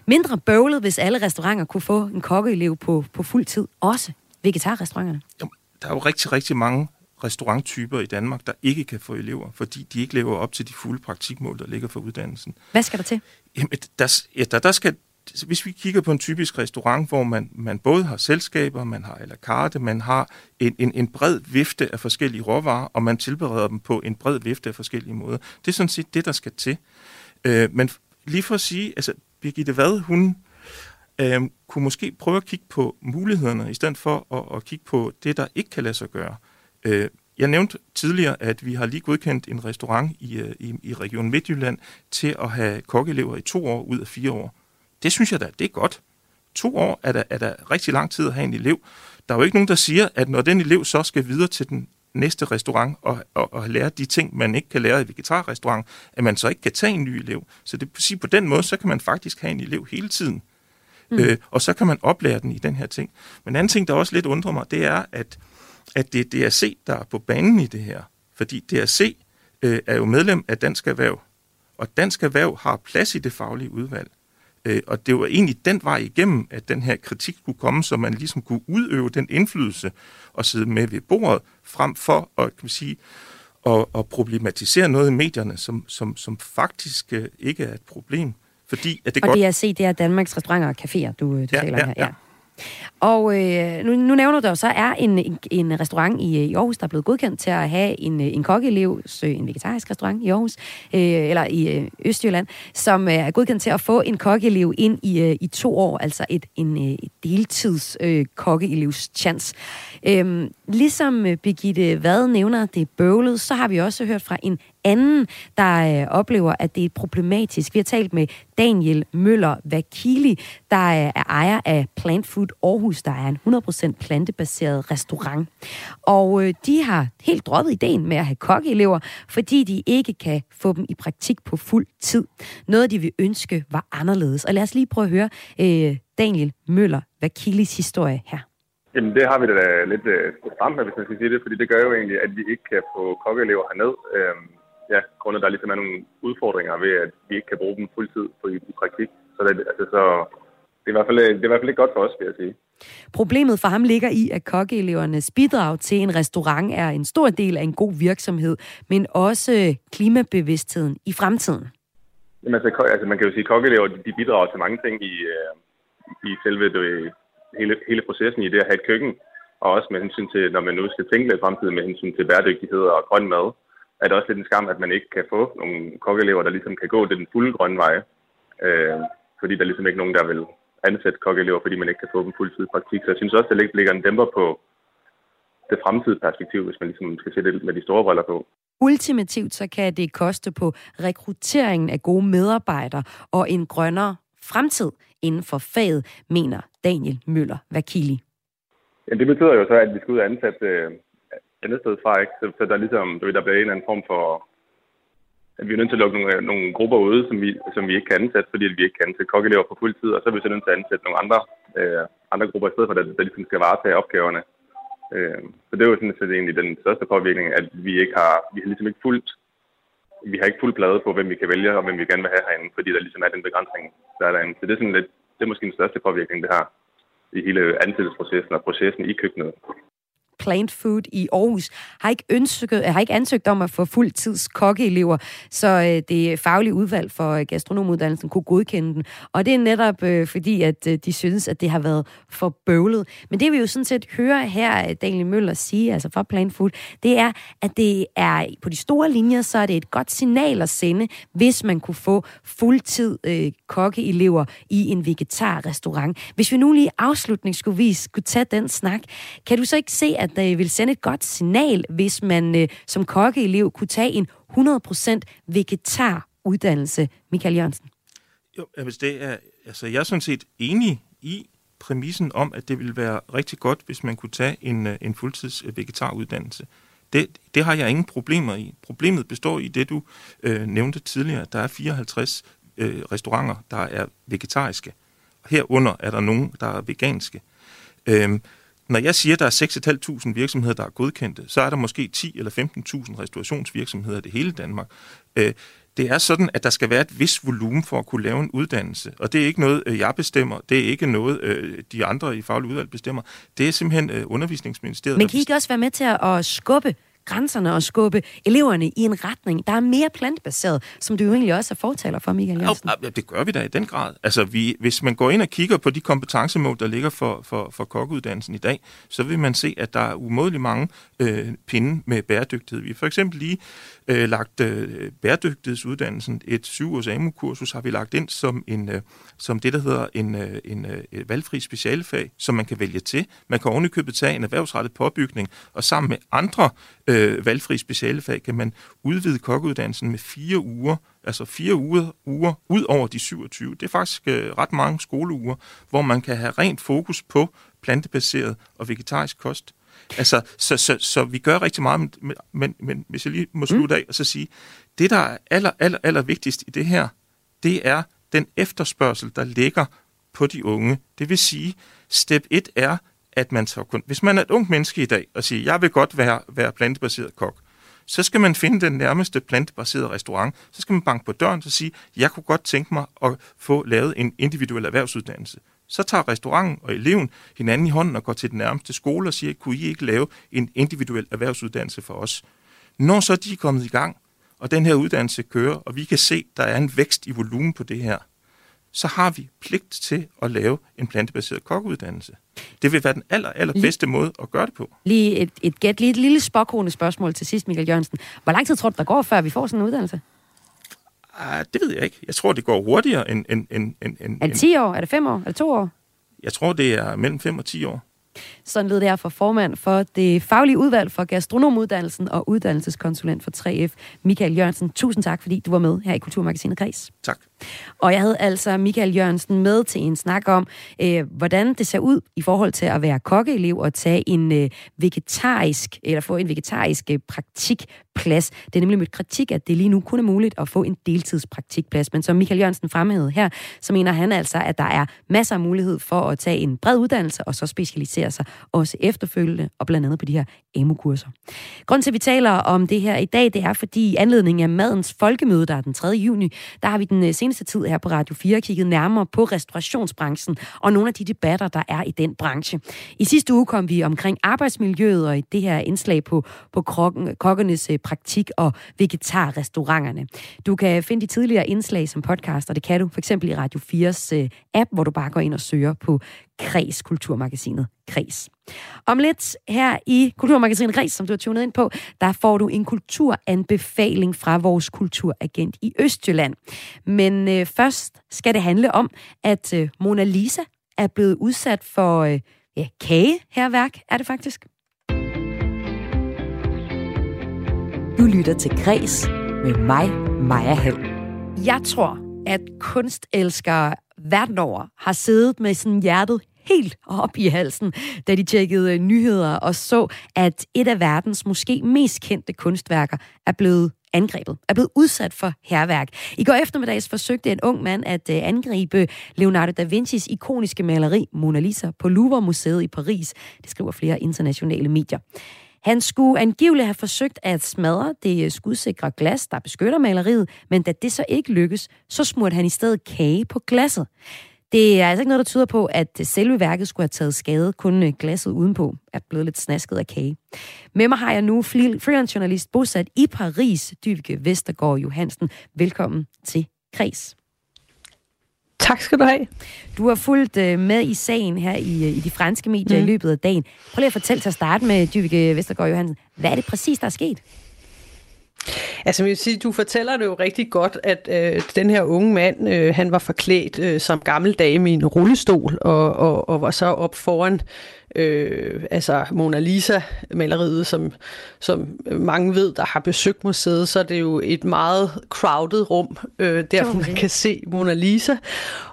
mindre bøvlet, hvis alle restauranter kunne få en kokkeelev på, på fuld tid, også vegetarrestauranterne? Jamen, der er jo rigtig, rigtig mange restauranttyper i Danmark, der ikke kan få elever, fordi de ikke lever op til de fulde praktikmål, der ligger for uddannelsen. Hvad skal der til? Jamen, der, ja, der, der skal, hvis vi kigger på en typisk restaurant, hvor man, man både har selskaber, man har à la carte, man har en, en, en bred vifte af forskellige råvarer, og man tilbereder dem på en bred vifte af forskellige måder. Det er sådan set det, der skal til. Øh, men lige for at sige, altså Birgitte Vad, hun øh, kunne måske prøve at kigge på mulighederne, i stedet for at, at kigge på det, der ikke kan lade sig gøre. Øh, jeg nævnte tidligere, at vi har lige godkendt en restaurant i, øh, i, i Region Midtjylland til at have kokkeelever i to år ud af fire år. Det synes jeg da, det er godt. To år er der, er der rigtig lang tid at have en elev. Der er jo ikke nogen, der siger, at når den elev så skal videre til den næste restaurant og, og, og lære de ting, man ikke kan lære i vegetarrestaurant, at man så ikke kan tage en ny elev. Så det sige, på den måde, så kan man faktisk have en elev hele tiden. Mm. Øh, og så kan man oplære den i den her ting. Men en anden ting, der også lidt undrer mig, det er, at at det er DRC, der er på banen i det her. Fordi DRC øh, er jo medlem af Dansk Erhverv, og Dansk Erhverv har plads i det faglige udvalg. Øh, og det var egentlig den vej igennem, at den her kritik skulle komme, så man ligesom kunne udøve den indflydelse og sidde med ved bordet, frem for at, kan man sige, at, at problematisere noget i medierne, som, som, som faktisk øh, ikke er et problem. Fordi, at det og godt... DRC, det er Danmarks Restauranter og Caféer, du, du ja, taler ja, her. Ja. Ja. Og øh, nu, nu nævner du, så er en, en, en restaurant i, øh, i Aarhus, der er blevet godkendt til at have en, øh, en kokkeelev, en vegetarisk restaurant i Aarhus, øh, eller i øh, Østjylland, som øh, er godkendt til at få en kokkeelev ind i, øh, i to år, altså et, en øh, deltids øh, kokkeelevs chance. Øh, ligesom øh, Birgitte Vad nævner, det er bøvlet, så har vi også hørt fra en anden, der øh, oplever, at det er problematisk. Vi har talt med Daniel Møller Vakili, der øh, er ejer af Plant Food Aarhus, der er en 100% plantebaseret restaurant. Og øh, de har helt droppet ideen med at have kokkeelever, fordi de ikke kan få dem i praktik på fuld tid. Noget, de vil ønske var anderledes. Og lad os lige prøve at høre øh, Daniel Møller Vakilis historie her. Jamen, det har vi da lidt øh, stramt med, hvis man skal sige det, fordi det gør jo egentlig, at vi ikke kan få kokkeelever herned. Øhm, ja, grundet der ligesom er nogle udfordringer ved, at vi ikke kan bruge dem fuldtid på i, i praktik. Så, det, altså, så det, er i hvert fald, det er i hvert fald ikke godt for os, vil jeg sige. Problemet for ham ligger i, at kokkeelevernes bidrag til en restaurant er en stor del af en god virksomhed, men også klimabevidstheden i fremtiden. Jamen, altså, altså man kan jo sige, at kokkeelever de bidrager til mange ting i, øh, i selve det, hele, hele processen i det at have et køkken, og også med hensyn til, når man nu skal tænke lidt fremtiden med hensyn til bæredygtighed og grøn mad, er det også lidt en skam, at man ikke kan få nogle kokkeelever, der ligesom kan gå den fulde grønne vej. Øh, fordi der er ligesom ikke nogen, der vil ansætte kokkeelever, fordi man ikke kan få dem fuldtid praktik. Så jeg synes også, der ligger en dæmper på det fremtidige perspektiv, hvis man ligesom skal se det med de store briller på. Ultimativt så kan det koste på rekrutteringen af gode medarbejdere og en grønnere fremtid inden for faget, mener Daniel Møller Vakili. Ja, det betyder jo så, at vi skal ud og ansætte øh, andet sted fra, ikke? Så, så der, ligesom, der bliver en eller anden form for, at vi er nødt til at lukke nogle, nogle grupper ude, som vi, som vi ikke kan ansætte, fordi vi ikke kan ansætte kokkelever på fuld tid, og så er vi så nødt til at ansætte nogle andre, øh, andre grupper i stedet for, der, der ligesom skal varetage opgaverne. Øh, så det er jo sådan set egentlig den største påvirkning, at vi ikke har, vi har ligesom ikke fuldt vi har ikke fuld plade på, hvem vi kan vælge, og hvem vi gerne vil have herinde, fordi der ligesom er den begrænsning, der er derinde. Så det er, sådan lidt, det er måske den største påvirkning, det har i hele ansættelsesprocessen og processen i køkkenet. Plant Food i Aarhus har ikke, ønsket, har ikke ansøgt om at få fuldtids kokkeelever, så øh, det faglige udvalg for øh, gastronomuddannelsen kunne godkende den. Og det er netop øh, fordi, at øh, de synes, at det har været for bøvlet. Men det vi jo sådan set hører her øh, Daniel Møller sige, altså fra Plant Food, det er, at det er på de store linjer, så er det et godt signal at sende, hvis man kunne få fuldtid øh, kokkeelever i en vegetarrestaurant. Hvis vi nu lige afslutningsvis skulle tage den snak, kan du så ikke se, at det øh, vil sende et godt signal, hvis man øh, som kokkeelev kunne tage en 100% vegetaruddannelse, Michael Jørgensen? Jo, hvis det er, altså jeg er sådan set enig i præmissen om, at det ville være rigtig godt, hvis man kunne tage en, øh, en fuldtids øh, vegetaruddannelse. Det, det har jeg ingen problemer i. Problemet består i det, du øh, nævnte tidligere. Der er 54 øh, restauranter, der er vegetariske. Herunder er der nogen, der er veganske. Øhm, når jeg siger, at der er 6.500 virksomheder, der er godkendte, så er der måske 10 eller 15.000 restaurationsvirksomheder i det hele Danmark. Øh, det er sådan, at der skal være et vis volumen for at kunne lave en uddannelse. Og det er ikke noget, øh, jeg bestemmer. Det er ikke noget, øh, de andre i faglig udvalg bestemmer. Det er simpelthen øh, undervisningsministeriet. Men kan I ikke også være med til at skubbe grænserne og skubbe eleverne i en retning, der er mere plantebaseret, som du jo egentlig også er fortaler for, Michael Jensen. Ja, det gør vi da i den grad. Altså, vi, hvis man går ind og kigger på de kompetencemål, der ligger for, for, for kokkeuddannelsen i dag, så vil man se, at der er umådeligt mange øh, pinde med bæredygtighed. Vi har for eksempel lige øh, lagt øh, bæredygtighedsuddannelsen, et syv-års AMU-kursus, har vi lagt ind som, en, øh, som det, der hedder en, øh, en øh, valgfri specialfag, som man kan vælge til. Man kan ovenikøbet tage en erhvervsrettet påbygning, og sammen med andre øh, valgfri specialefag kan man udvide kokkeuddannelsen med fire uger, altså fire uger, uger ud over de 27. Det er faktisk øh, ret mange skoleuger, hvor man kan have rent fokus på plantebaseret og vegetarisk kost. Altså, så, så, så vi gør rigtig meget, men, men, men hvis jeg lige må mm. slutte af og så sige, det der er aller, aller, aller vigtigst i det her, det er den efterspørgsel, der ligger på de unge. Det vil sige, step 1 er, at man så kun... Hvis man er et ung menneske i dag og siger, jeg vil godt være, være plantebaseret kok, så skal man finde den nærmeste plantebaserede restaurant. Så skal man banke på døren og sige, jeg kunne godt tænke mig at få lavet en individuel erhvervsuddannelse. Så tager restauranten og eleven hinanden i hånden og går til den nærmeste skole og siger, kunne I ikke lave en individuel erhvervsuddannelse for os? Når så de er kommet i gang, og den her uddannelse kører, og vi kan se, der er en vækst i volumen på det her, så har vi pligt til at lave en plantebaseret kokkeuddannelse. Det vil være den aller, aller bedste måde at gøre det på. Lige et, et, et, lige et lille spokkone spørgsmål til sidst, Michael Jørgensen. Hvor lang tid tror du, der går, før vi får sådan en uddannelse? Uh, det ved jeg ikke. Jeg tror, det går hurtigere end... end, end, end, end er det 10 år? Er det 5 år? Er det 2 år? Jeg tror, det er mellem 5 og 10 år. Sådan lød det her for formand for det faglige udvalg for gastronomuddannelsen og uddannelseskonsulent for 3F, Michael Jørgensen. Tusind tak, fordi du var med her i Kulturmagasinet Græs. Tak. Og jeg havde altså Michael Jørgensen med til en snak om, øh, hvordan det ser ud i forhold til at være kokkeelev og tage en øh, vegetarisk, eller få en vegetarisk øh, praktikplads. Det er nemlig mit kritik, at det lige nu kun er muligt at få en deltidspraktikplads. Men som Michael Jørgensen fremhævede her, så mener han altså, at der er masser af mulighed for at tage en bred uddannelse og så specialisere sig også efterfølgende, og blandt andet på de her AMU-kurser. Grunden til, at vi taler om det her i dag, det er fordi i anledning af Madens Folkemøde, der er den 3. juni, der har vi den øh, seneste tid her på Radio 4 kigget nærmere på restaurationsbranchen og nogle af de debatter, der er i den branche. I sidste uge kom vi omkring arbejdsmiljøet og i det her indslag på, på krokken, kokkernes øh, praktik og vegetarrestauranterne. Du kan finde de tidligere indslag som podcast, og det kan du for eksempel i Radio 4's øh, app, hvor du bare går ind og søger på Kreds, Kulturmagasinet Kreds. Om lidt her i Kulturmagasinet Kreds, som du har tunet ind på, der får du en kulturanbefaling fra vores kulturagent i Østjylland. Men øh, først skal det handle om, at øh, Mona Lisa er blevet udsat for øh, ja, kageherværk, er det faktisk. Du lytter til Græs med mig, Maja Hall. Jeg tror, at kunstelskere verden over har siddet med sådan hjertet helt op i halsen, da de tjekkede øh, nyheder og så, at et af verdens måske mest kendte kunstværker er blevet angrebet, er blevet udsat for herværk. I går eftermiddags forsøgte en ung mand at øh, angribe Leonardo da Vincis ikoniske maleri Mona Lisa på Louvre-museet i Paris. Det skriver flere internationale medier. Han skulle angiveligt have forsøgt at smadre det øh, skudsikre glas, der beskytter maleriet, men da det så ikke lykkes, så smurte han i stedet kage på glasset. Det er altså ikke noget, der tyder på, at øh, selve værket skulle have taget skade. Kun øh, glasset udenpå er blevet lidt snasket af kage. Med mig har jeg nu freelance-journalist bosat i Paris, Dyvike Vestergaard Johansen. Velkommen til Kreds. Tak skal du have. Du har fulgt øh, med i sagen her i, øh, i de franske medier mm. i løbet af dagen. Prøv lige at fortælle til at starte med, Dyvike Vestergaard Johansen. Hvad er det præcis, der er sket? Altså, jeg vil sige, du fortæller det jo rigtig godt, at øh, den her unge mand, øh, han var forklædt øh, som gammel dame i en rullestol, og, og, og var så op foran øh, altså Mona Lisa-maleriet, som, som mange ved, der har besøgt museet, så er det jo et meget crowded rum, øh, der hvor man kan se Mona Lisa.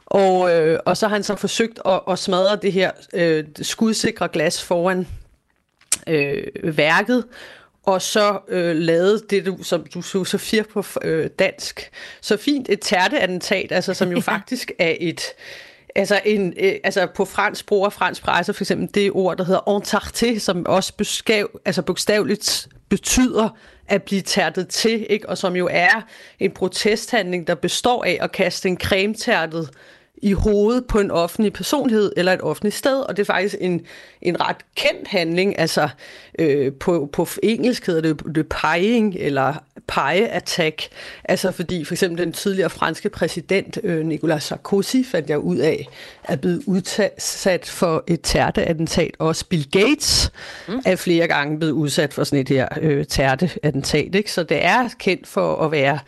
Og, øh, og så har han så forsøgt at, at smadre det her øh, skudsikre glas foran øh, værket, og så øh, lavede det, du, som du så, så fire på øh, dansk, så fint et tærteattentat, altså som jo faktisk er et, altså, en, øh, altså på fransk bruger fransk presse for eksempel det ord, der hedder entarté, som også beskav, altså bogstaveligt betyder at blive tærtet til, ikke? og som jo er en protesthandling, der består af at kaste en cremetærtet i hovedet på en offentlig personlighed eller et offentligt sted, og det er faktisk en, en ret kendt handling, altså øh, på, på engelsk hedder det, det pieing eller pie attack, altså fordi for eksempel den tidligere franske præsident øh, Nicolas Sarkozy fandt jeg ud af, er blevet udsat for et tærteattentat, også Bill Gates mm. er flere gange blevet udsat for sådan et her øh, tærteattentat, ikke? så det er kendt for at være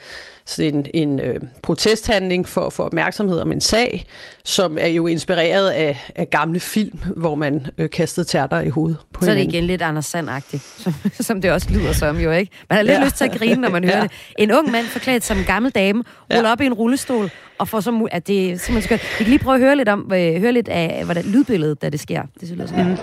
en, en øh, protesthandling for at få opmærksomhed om en sag, som er jo inspireret af, af gamle film, hvor man øh, kastede tærter i hovedet på Så er det igen lidt Anders sand som, som det også lyder som jo, ikke? Man har lidt ja. lyst til at grine, når man hører ja. det. En ung mand forklædt som en gammel dame, ruller ja. op i en rullestol, og får så at det er simpelthen skønt. Vi kan lige prøve at høre lidt om, øh, høre lidt af hvordan lydbilledet, da det sker. Det lyder sådan. Mm.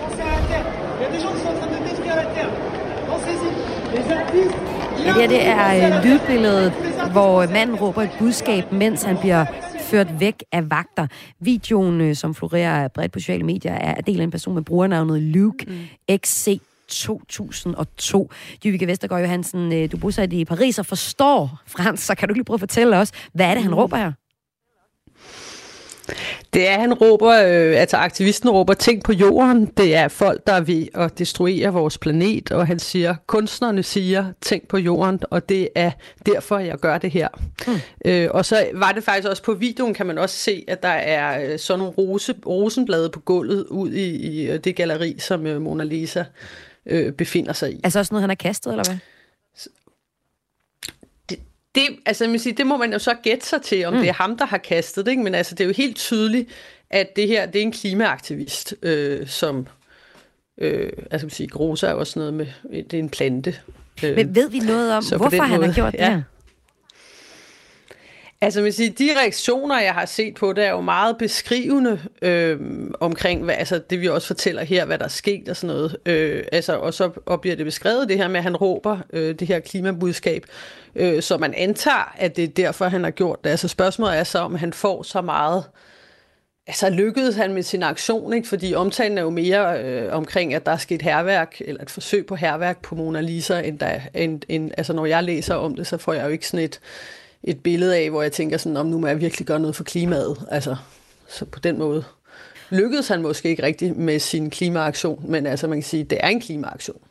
Det her det er øh, lydbilledet, hvor manden råber et budskab, mens han bliver ført væk af vagter. Videoen, øh, som florerer bredt på sociale medier, er del af en person med brugernavnet Luke mm. XC 2002. Jyvike Vestergaard Johansen, øh, du bor i Paris og forstår fransk, så kan du lige prøve at fortælle os, hvad er det, han mm. råber her? Det er, han råber, øh, altså aktivisten råber ting på jorden. Det er folk, der er ved at destruere vores planet, og han siger, kunstnerne siger ting på jorden, og det er derfor, jeg gør det her. Mm. Øh, og så var det faktisk også på videoen, kan man også se, at der er øh, sådan nogle rose, rosenblade på gulvet ud i, i øh, det galleri, som øh, Mona Lisa øh, befinder sig i. Altså også noget, han har kastet, eller hvad? Det, altså, man siger, det må man jo så gætte sig til, om mm. det er ham, der har kastet det. Ikke? Men altså, det er jo helt tydeligt, at det her det er en klimaaktivist, øh, som... Øh, altså, man siger, Grosa er jo også noget med... Det er en plante. Øh, Men ved vi noget om, hvorfor han måde, har gjort ja. det her? Altså, man siger, de reaktioner, jeg har set på det, er jo meget beskrivende øh, omkring, hvad, altså, det vi også fortæller her, hvad der er sket og sådan noget. Øh, altså, og så og bliver det beskrevet, det her med, at han råber øh, det her klimabudskab, øh, så man antager, at det er derfor, han har gjort det. Altså, spørgsmålet er så, om han får så meget... Altså, lykkedes han med sin aktion, ikke? Fordi omtalen er jo mere øh, omkring, at der er sket herværk, eller et forsøg på herværk på Mona Lisa, end, der, end, end altså, når jeg læser om det, så får jeg jo ikke sådan et et billede af, hvor jeg tænker sådan, om nu må jeg virkelig gøre noget for klimaet. Altså, så på den måde lykkedes han måske ikke rigtigt med sin klimaaktion, men altså man kan sige, det er en klimaaktion.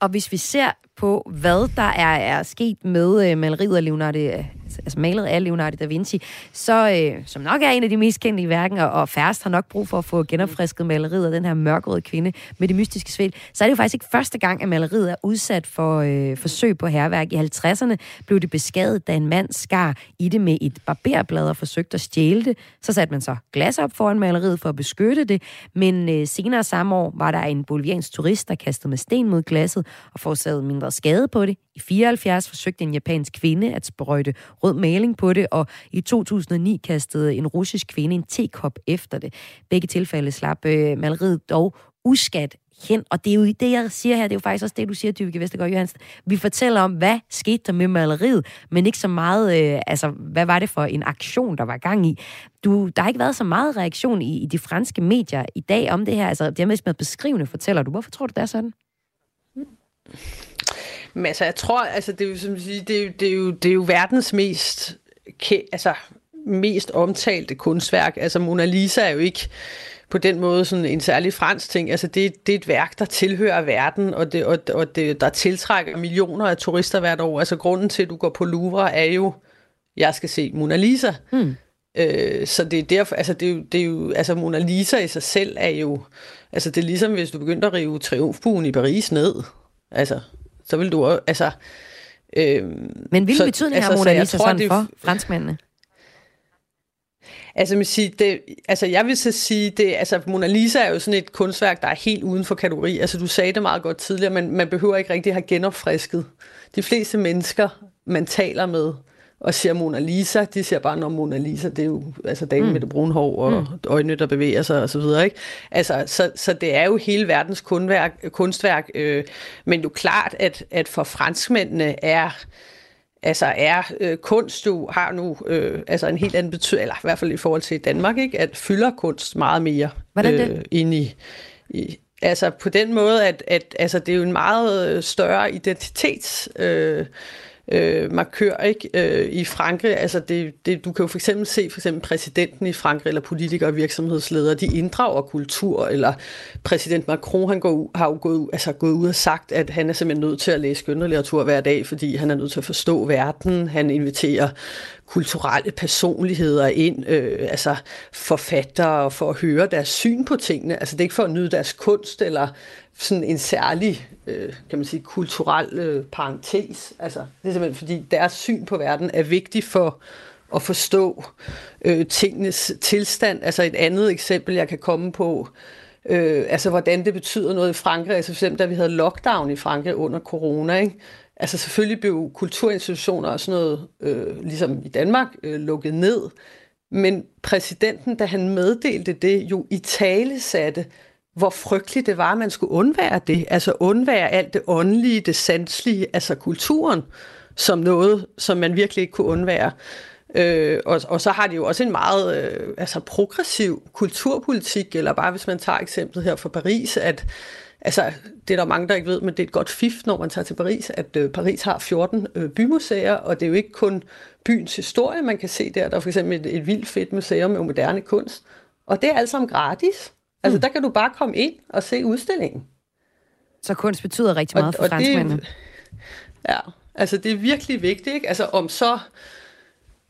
Og hvis vi ser på, hvad der er, er sket med øh, maleriet af Leonardo, øh, altså malet af Leonardo da Vinci, så, øh, som nok er en af de mest kendte i verden, og, og færrest har nok brug for at få genopfrisket maleriet af den her mørkerøde kvinde med det mystiske svæl, så er det jo faktisk ikke første gang, at maleriet er udsat for øh, forsøg på herværk. I 50'erne blev det beskadet, da en mand skar i det med et barberblad og forsøgte at stjæle det. Så satte man så glas op foran maleriet for at beskytte det, men øh, senere samme år var der en boliviansk turist, der kastede med sten mod glasset og forårsagede været skade på det. I 74 forsøgte en japansk kvinde at sprøjte rød maling på det, og i 2009 kastede en russisk kvinde en tekop efter det. Begge tilfælde slap øh, maleriet dog uskat hen, og det er jo det, jeg siger her, det er jo faktisk også det, du siger, Dyvike Vestergaard Johansen. Vi fortæller om, hvad skete der med maleriet, men ikke så meget, øh, altså, hvad var det for en aktion, der var gang i. Du, der har ikke været så meget reaktion i, i de franske medier i dag om det her, altså det er mest med beskrivende, fortæller du. Hvorfor tror du, det er sådan? Men altså, jeg tror, altså, det er jo, som sige, det er, det er, jo, det er jo verdens mest, altså, mest omtalte kunstværk. Altså, Mona Lisa er jo ikke på den måde sådan en særlig fransk ting. Altså, det, det er et værk, der tilhører verden, og, det, og, og det, der tiltrækker millioner af turister hvert år. Altså, grunden til, at du går på Louvre, er jo, jeg skal se Mona Lisa. Mm. Øh, så det er derfor, altså, det er, jo, det er jo, altså, Mona Lisa i sig selv er jo, altså, det er ligesom, hvis du begyndte at rive triumfbuen i Paris ned. Altså, så vil du også, altså, Øhm, Men hvilken betydning altså, har Mona Lisa tror, sådan det... for franskmændene? Altså, jeg, sige, det, altså, jeg vil så sige, det, altså, Mona Lisa er jo sådan et kunstværk, der er helt uden for kategori. Altså, du sagde det meget godt tidligere, men man behøver ikke rigtig have genopfrisket. De fleste mennesker, man taler med, og siger Mona Lisa, de siger bare, når Mona Lisa, det er jo altså damen mm. med det brune hår og mm. øjnene, der bevæger sig og så videre. Ikke? Altså, så, så det er jo hele verdens kunstværk, kunstværk øh, men jo klart, at, at for franskmændene er altså er øh, kunst jo har nu øh, altså en helt anden betydning, eller i hvert fald i forhold til Danmark, ikke, at fylder kunst meget mere Hvordan det? Øh, ind i, i altså på den måde, at, at altså, det er jo en meget større identitets øh, øh, markør ikke? Øh, i Frankrig. Altså det, det, du kan jo for eksempel se for eksempel præsidenten i Frankrig, eller politikere og virksomhedsledere, de inddrager kultur, eller præsident Macron han går, har jo gået, altså gået ud og sagt, at han er simpelthen nødt til at læse skønlitteratur hver dag, fordi han er nødt til at forstå verden. Han inviterer kulturelle personligheder ind, øh, altså forfattere, for at høre deres syn på tingene. Altså det er ikke for at nyde deres kunst, eller sådan en særlig, øh, kan man sige, kulturel øh, parentes. Altså, det er simpelthen fordi deres syn på verden er vigtig for at forstå øh, tingenes tilstand. Altså et andet eksempel, jeg kan komme på, øh, altså hvordan det betyder noget i Frankrig. Altså for eksempel, da vi havde lockdown i Frankrig under corona, ikke? Altså selvfølgelig blev kulturinstitutioner og sådan noget, øh, ligesom i Danmark, øh, lukket ned. Men præsidenten, da han meddelte det, jo i tale satte, hvor frygteligt det var, at man skulle undvære det. Altså undvære alt det åndelige, det sanselige, altså kulturen, som noget, som man virkelig ikke kunne undvære. Øh, og, og så har de jo også en meget øh, altså progressiv kulturpolitik, eller bare hvis man tager eksemplet her fra Paris, at altså, det er der mange, der ikke ved, men det er et godt fif, når man tager til Paris, at øh, Paris har 14 øh, bymuseer, og det er jo ikke kun byens historie, man kan se der. Der er for eksempel et, et vildt fedt museum med moderne kunst, og det er alt sammen gratis. Altså, mm. der kan du bare komme ind og se udstillingen. Så kunst betyder rigtig meget og, for franskmændene. Ja, altså det er virkelig vigtigt, ikke? Altså om så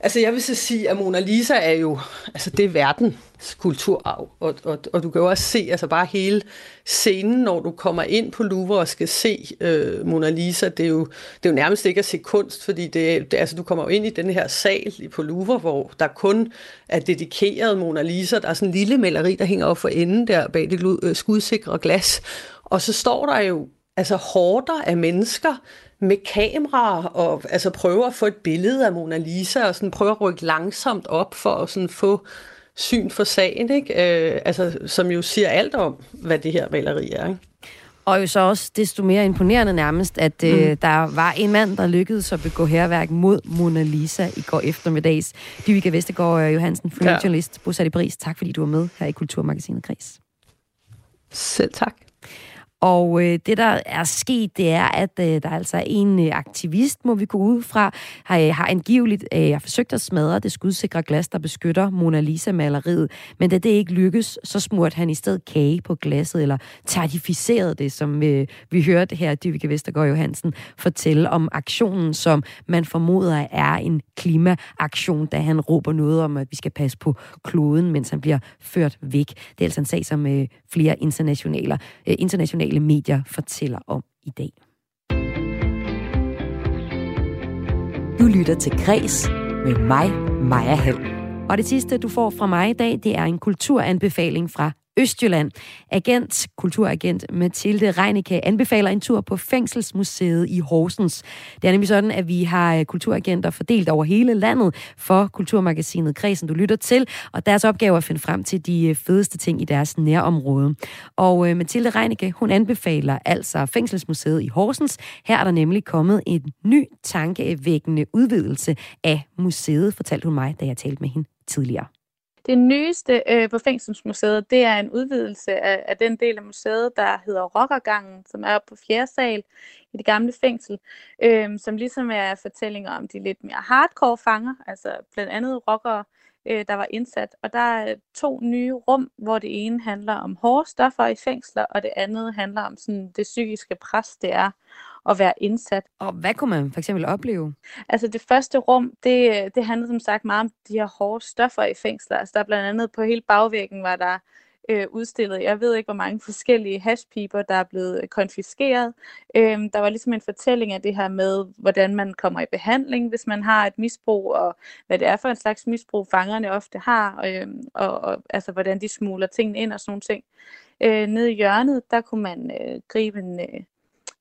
Altså jeg vil så sige, at Mona Lisa er jo, altså det er verdens kulturarv, og, og, og du kan jo også se, altså bare hele scenen, når du kommer ind på Louvre og skal se øh, Mona Lisa, det er, jo, det er jo nærmest ikke at se kunst, fordi det, det, altså, du kommer jo ind i den her sal på Louvre, hvor der kun er dedikeret Mona Lisa, der er sådan en lille maleri, der hænger op for enden der bag det øh, skudsikre glas, og så står der jo altså hårder af mennesker, med kamera og altså prøver at få et billede af Mona Lisa og sådan prøver at rykke langsomt op for at sådan få syn for sagen, ikke? Øh, altså, som jo siger alt om, hvad det her maleri er. Ikke? Og jo så også desto mere imponerende nærmest, at øh, mm. øh, der var en mand, der lykkedes at begå herværk mod Mona Lisa i går eftermiddags. Dyvika Vestergaard øh, Johansen, freelancerjournalist, ja. bosat i Paris. Tak fordi du var med her i Kulturmagasinet Kris. Selv tak. Og øh, det, der er sket, det er, at øh, der er altså en øh, aktivist, må vi gå ud fra, har, øh, har angiveligt øh, forsøgt at smadre det skudsikre glas, der beskytter Mona Lisa-maleriet. Men da det ikke lykkes, så smurte han i stedet kage på glasset, eller certificerede det, som øh, vi hørte her, Dyvike Vestergaard Johansen fortælle om aktionen, som man formoder er en klimaaktion, da han råber noget om, at vi skal passe på kloden, mens han bliver ført væk. Det er altså en sag, som øh, flere internationale, øh, internationale sociale medier fortæller om i dag. Du lytter til Græs med mig, Maja Hall. Og det sidste, du får fra mig i dag, det er en kulturanbefaling fra Østjylland. Agent, kulturagent Mathilde Reinicke anbefaler en tur på Fængselsmuseet i Horsens. Det er nemlig sådan, at vi har øh, kulturagenter fordelt over hele landet for Kulturmagasinet Kredsen, du lytter til, og deres opgave er at finde frem til de øh, fedeste ting i deres nærområde. Og øh, Mathilde Reinicke, hun anbefaler altså Fængselsmuseet i Horsens. Her er der nemlig kommet en ny tankevækkende udvidelse af museet, fortalte hun mig, da jeg talte med hende tidligere. Det nyeste øh, på Fængselsmuseet, det er en udvidelse af, af den del af museet, der hedder Rockergangen, som er på fjerde sal i det gamle fængsel, øh, som ligesom er fortællinger om de lidt mere hardcore fanger, altså blandt andet rockere, øh, der var indsat. Og der er to nye rum, hvor det ene handler om hårde stoffer i fængsler, og det andet handler om sådan det psykiske pres, det er at være indsat. Og hvad kunne man for eksempel opleve? Altså det første rum, det, det handlede som sagt meget om de her hårde stoffer i fængsler. Altså der blandt andet på hele bagvæggen var der øh, udstillet. Jeg ved ikke, hvor mange forskellige hashpiber, der er blevet øh, konfiskeret. Øh, der var ligesom en fortælling af det her med, hvordan man kommer i behandling, hvis man har et misbrug, og hvad det er for en slags misbrug, fangerne ofte har, øh, og, og altså, hvordan de smuler tingene ind og sådan nogle ting. Øh, nede i hjørnet, der kunne man øh, gribe en, øh,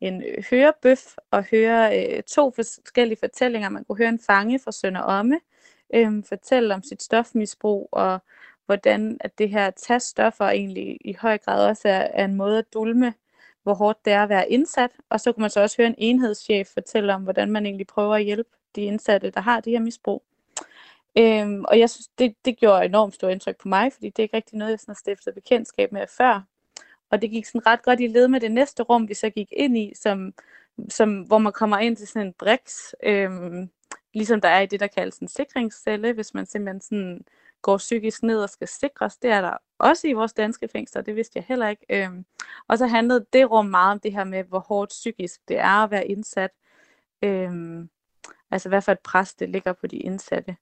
en øh, hørebøf og høre øh, to forskellige fortællinger. Man kunne høre en fange fra Sønder Omme øh, fortælle om sit stofmisbrug og hvordan at det her at tage stoffer egentlig i høj grad også er, er en måde at dulme, hvor hårdt det er at være indsat. Og så kunne man så også høre en enhedschef fortælle om, hvordan man egentlig prøver at hjælpe de indsatte, der har det her misbrug. Øhm, og jeg synes, det, det gjorde enormt stort indtryk på mig, fordi det er ikke rigtig noget, jeg sådan har stiftet bekendtskab med før. Og det gik sådan ret godt i led med det næste rum, vi så gik ind i, som, som, hvor man kommer ind til sådan en briks, øhm, ligesom der er i det, der kaldes en sikringscelle, hvis man simpelthen sådan går psykisk ned og skal sikres. Det er der også i vores danske fængsler, det vidste jeg heller ikke. Øhm, og så handlede det rum meget om det her med, hvor hårdt psykisk det er at være indsat. Øhm, altså hvad for et pres det ligger på de indsatte.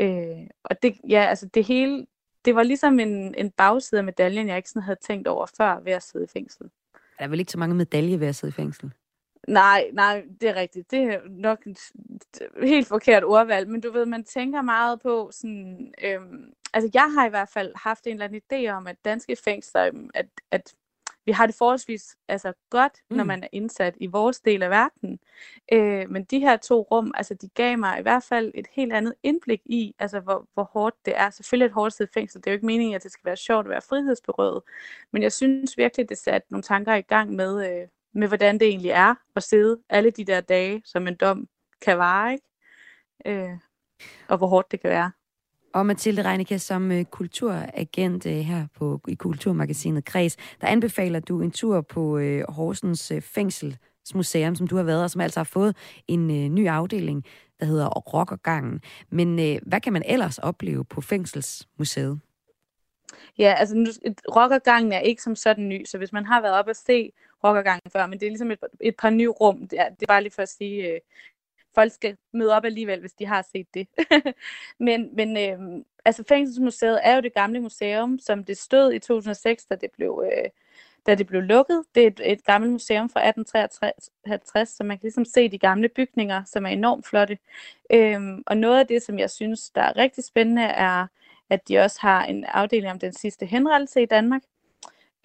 Øh, og det, ja, altså det hele, det var ligesom en, en bagside af medaljen, jeg ikke sådan havde tænkt over før ved at sidde i fængsel. Der er vel ikke så mange medaljer ved at sidde i fængsel? Nej, nej, det er rigtigt. Det er nok et helt forkert ordvalg, men du ved, man tænker meget på sådan, øhm, altså jeg har i hvert fald haft en eller anden idé om, at danske fængsler, øhm, at, at vi har det forholdsvis altså, godt, mm. når man er indsat i vores del af verden. Øh, men de her to rum, altså de gav mig i hvert fald et helt andet indblik i, altså hvor, hvor hårdt det er. Selvfølgelig et hårdt sted fængsel. Det er jo ikke meningen, at det skal være sjovt at være frihedsberøvet. Men jeg synes virkelig, det satte nogle tanker i gang med, øh, med hvordan det egentlig er at sidde alle de der dage, som en dom kan vare, ikke? Øh, og hvor hårdt det kan være. Og Mathilde Reinicke, som uh, kulturagent uh, her på i Kulturmagasinet Kreds, der anbefaler du en tur på uh, Horsens Fængselsmuseum, som du har været, og som altså har fået en ny afdeling, der hedder Rockergangen. Men hvad kan man ellers opleve på Fængselsmuseet? Ja, altså nu, rockergangen er ikke som sådan ny, så hvis man har været op og se rockergangen før, men det er ligesom et, et par nye rum, det er, det er bare lige for at sige, øh, folk skal møde op alligevel, hvis de har set det. men men øh, altså Fængselsmuseet er jo det gamle museum, som det stod i 2006, da det blev, øh, da det blev lukket. Det er et, et gammelt museum fra 1853, så man kan ligesom se de gamle bygninger, som er enormt flotte. Øh, og noget af det, som jeg synes, der er rigtig spændende, er, at de også har en afdeling om den sidste henrettelse i Danmark.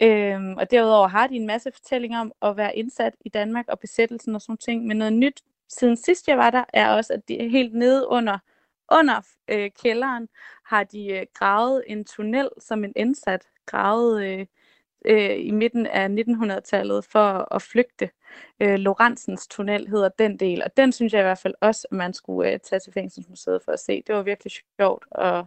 Øhm, og derudover har de en masse fortællinger om at være indsat i Danmark og besættelsen og sådan ting. Men noget nyt siden sidst jeg var der, er også, at de helt nede under, under øh, kælderen har de øh, gravet en tunnel som en indsat, gravet øh, øh, i midten af 1900-tallet for at flygte. Øh, Lorentzens tunnel hedder den del, og den synes jeg i hvert fald også, at man skulle øh, tage til Fængselsmuseet for at se. Det var virkelig sjovt og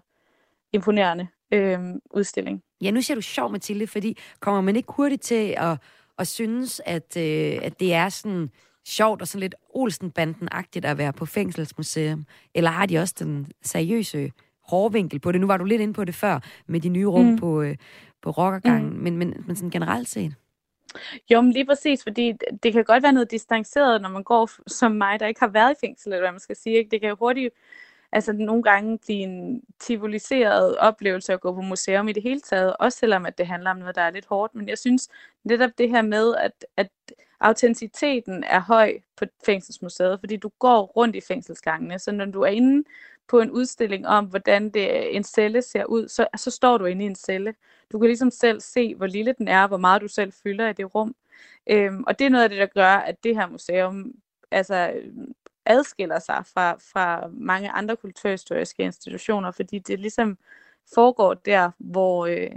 imponerende øh, udstilling. Ja, nu siger du sjov, Mathilde, fordi kommer man ikke hurtigt til at, at synes, at, øh, at det er sådan sjovt og sådan lidt Olsenbanden-agtigt at være på fængselsmuseum? Eller har de også den seriøse hårvinkel på det? Nu var du lidt inde på det før, med de nye rum mm. på, øh, på rockergangen, mm. men, men, men sådan generelt set? Jo, men lige præcis, fordi det kan godt være noget distanceret, når man går som mig, der ikke har været i fængsel, eller hvad man skal sige. Ikke? Det kan jo hurtigt altså nogle gange blive en tivoliseret oplevelse at gå på museum i det hele taget, også selvom at det handler om noget, der er lidt hårdt. Men jeg synes netop det her med, at, at autenticiteten er høj på fængselsmuseet, fordi du går rundt i fængselsgangene, så når du er inde på en udstilling om, hvordan det, en celle ser ud, så, så står du inde i en celle. Du kan ligesom selv se, hvor lille den er, hvor meget du selv fylder i det rum. Øhm, og det er noget af det, der gør, at det her museum altså, adskiller sig fra, fra mange andre kulturhistoriske institutioner, fordi det ligesom foregår der, hvor, øh,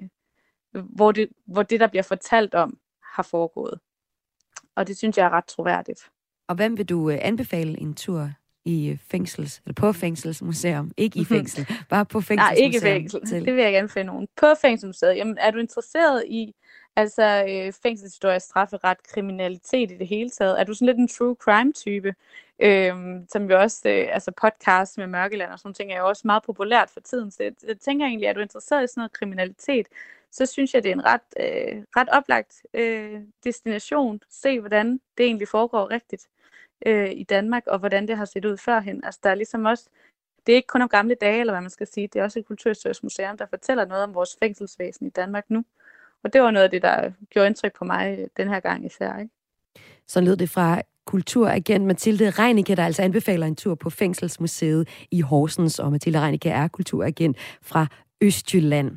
hvor, det, hvor det, der bliver fortalt om, har foregået. Og det synes jeg er ret troværdigt. Og hvem vil du øh, anbefale en tur i øh, fængsels, eller på fængselsmuseum? Ikke i fængsel, bare på fængselsmuseum. Nej, ikke i fængsel. Til. Det vil jeg gerne finde nogen. På fængselsmuseet. Jamen, er du interesseret i altså øh, fængselshistorie, strafferet, kriminalitet i det hele taget? Er du sådan lidt en true crime type? Øhm, som jo også, øh, altså podcast med Mørkeland og sådan ting, er jo også meget populært for tiden. Så jeg, jeg tænker egentlig, at du er interesseret i sådan noget kriminalitet, så synes jeg, det er en ret, øh, ret oplagt øh, destination. Se, hvordan det egentlig foregår rigtigt øh, i Danmark, og hvordan det har set ud førhen. Altså, der er ligesom også det er ikke kun om gamle dage, eller hvad man skal sige. Det er også et kulturhistorisk museum, der fortæller noget om vores fængselsvæsen i Danmark nu. Og det var noget af det, der gjorde indtryk på mig øh, den her gang især. Ikke? Så lød det fra kulturagent Mathilde Reinicke, der altså anbefaler en tur på Fængselsmuseet i Horsens, og Mathilde Reinicke er kulturagent fra Østjylland.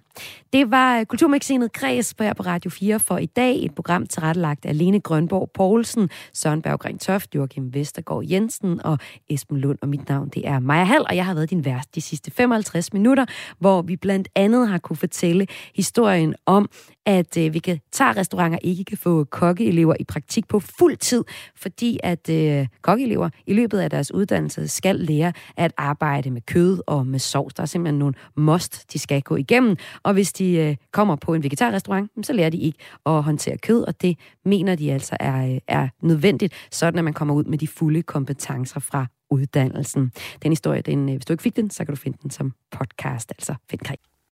Det var øh, Kulturmagasinet Kreds på her på Radio 4 for i dag. Et program tilrettelagt af Lene Grønborg Poulsen, Søren Berggren Toft, Joachim Vestergaard Jensen og Esben Lund. Og mit navn det er Maja Hall, og jeg har været din vært de sidste 55 minutter, hvor vi blandt andet har kunne fortælle historien om, at øh, vegetarrestauranter ikke kan få kokkeelever i praktik på fuld tid, fordi at øh, kokkeelever i løbet af deres uddannelse skal lære at arbejde med kød og med sovs. Der er simpelthen nogle must, de skal gå igennem, og hvis de øh, kommer på en vegetarrestaurant, så lærer de ikke at håndtere kød, og det mener de altså er, øh, er nødvendigt, sådan at man kommer ud med de fulde kompetencer fra uddannelsen. Den historie, den, øh, hvis du ikke fik den, så kan du finde den som podcast, altså find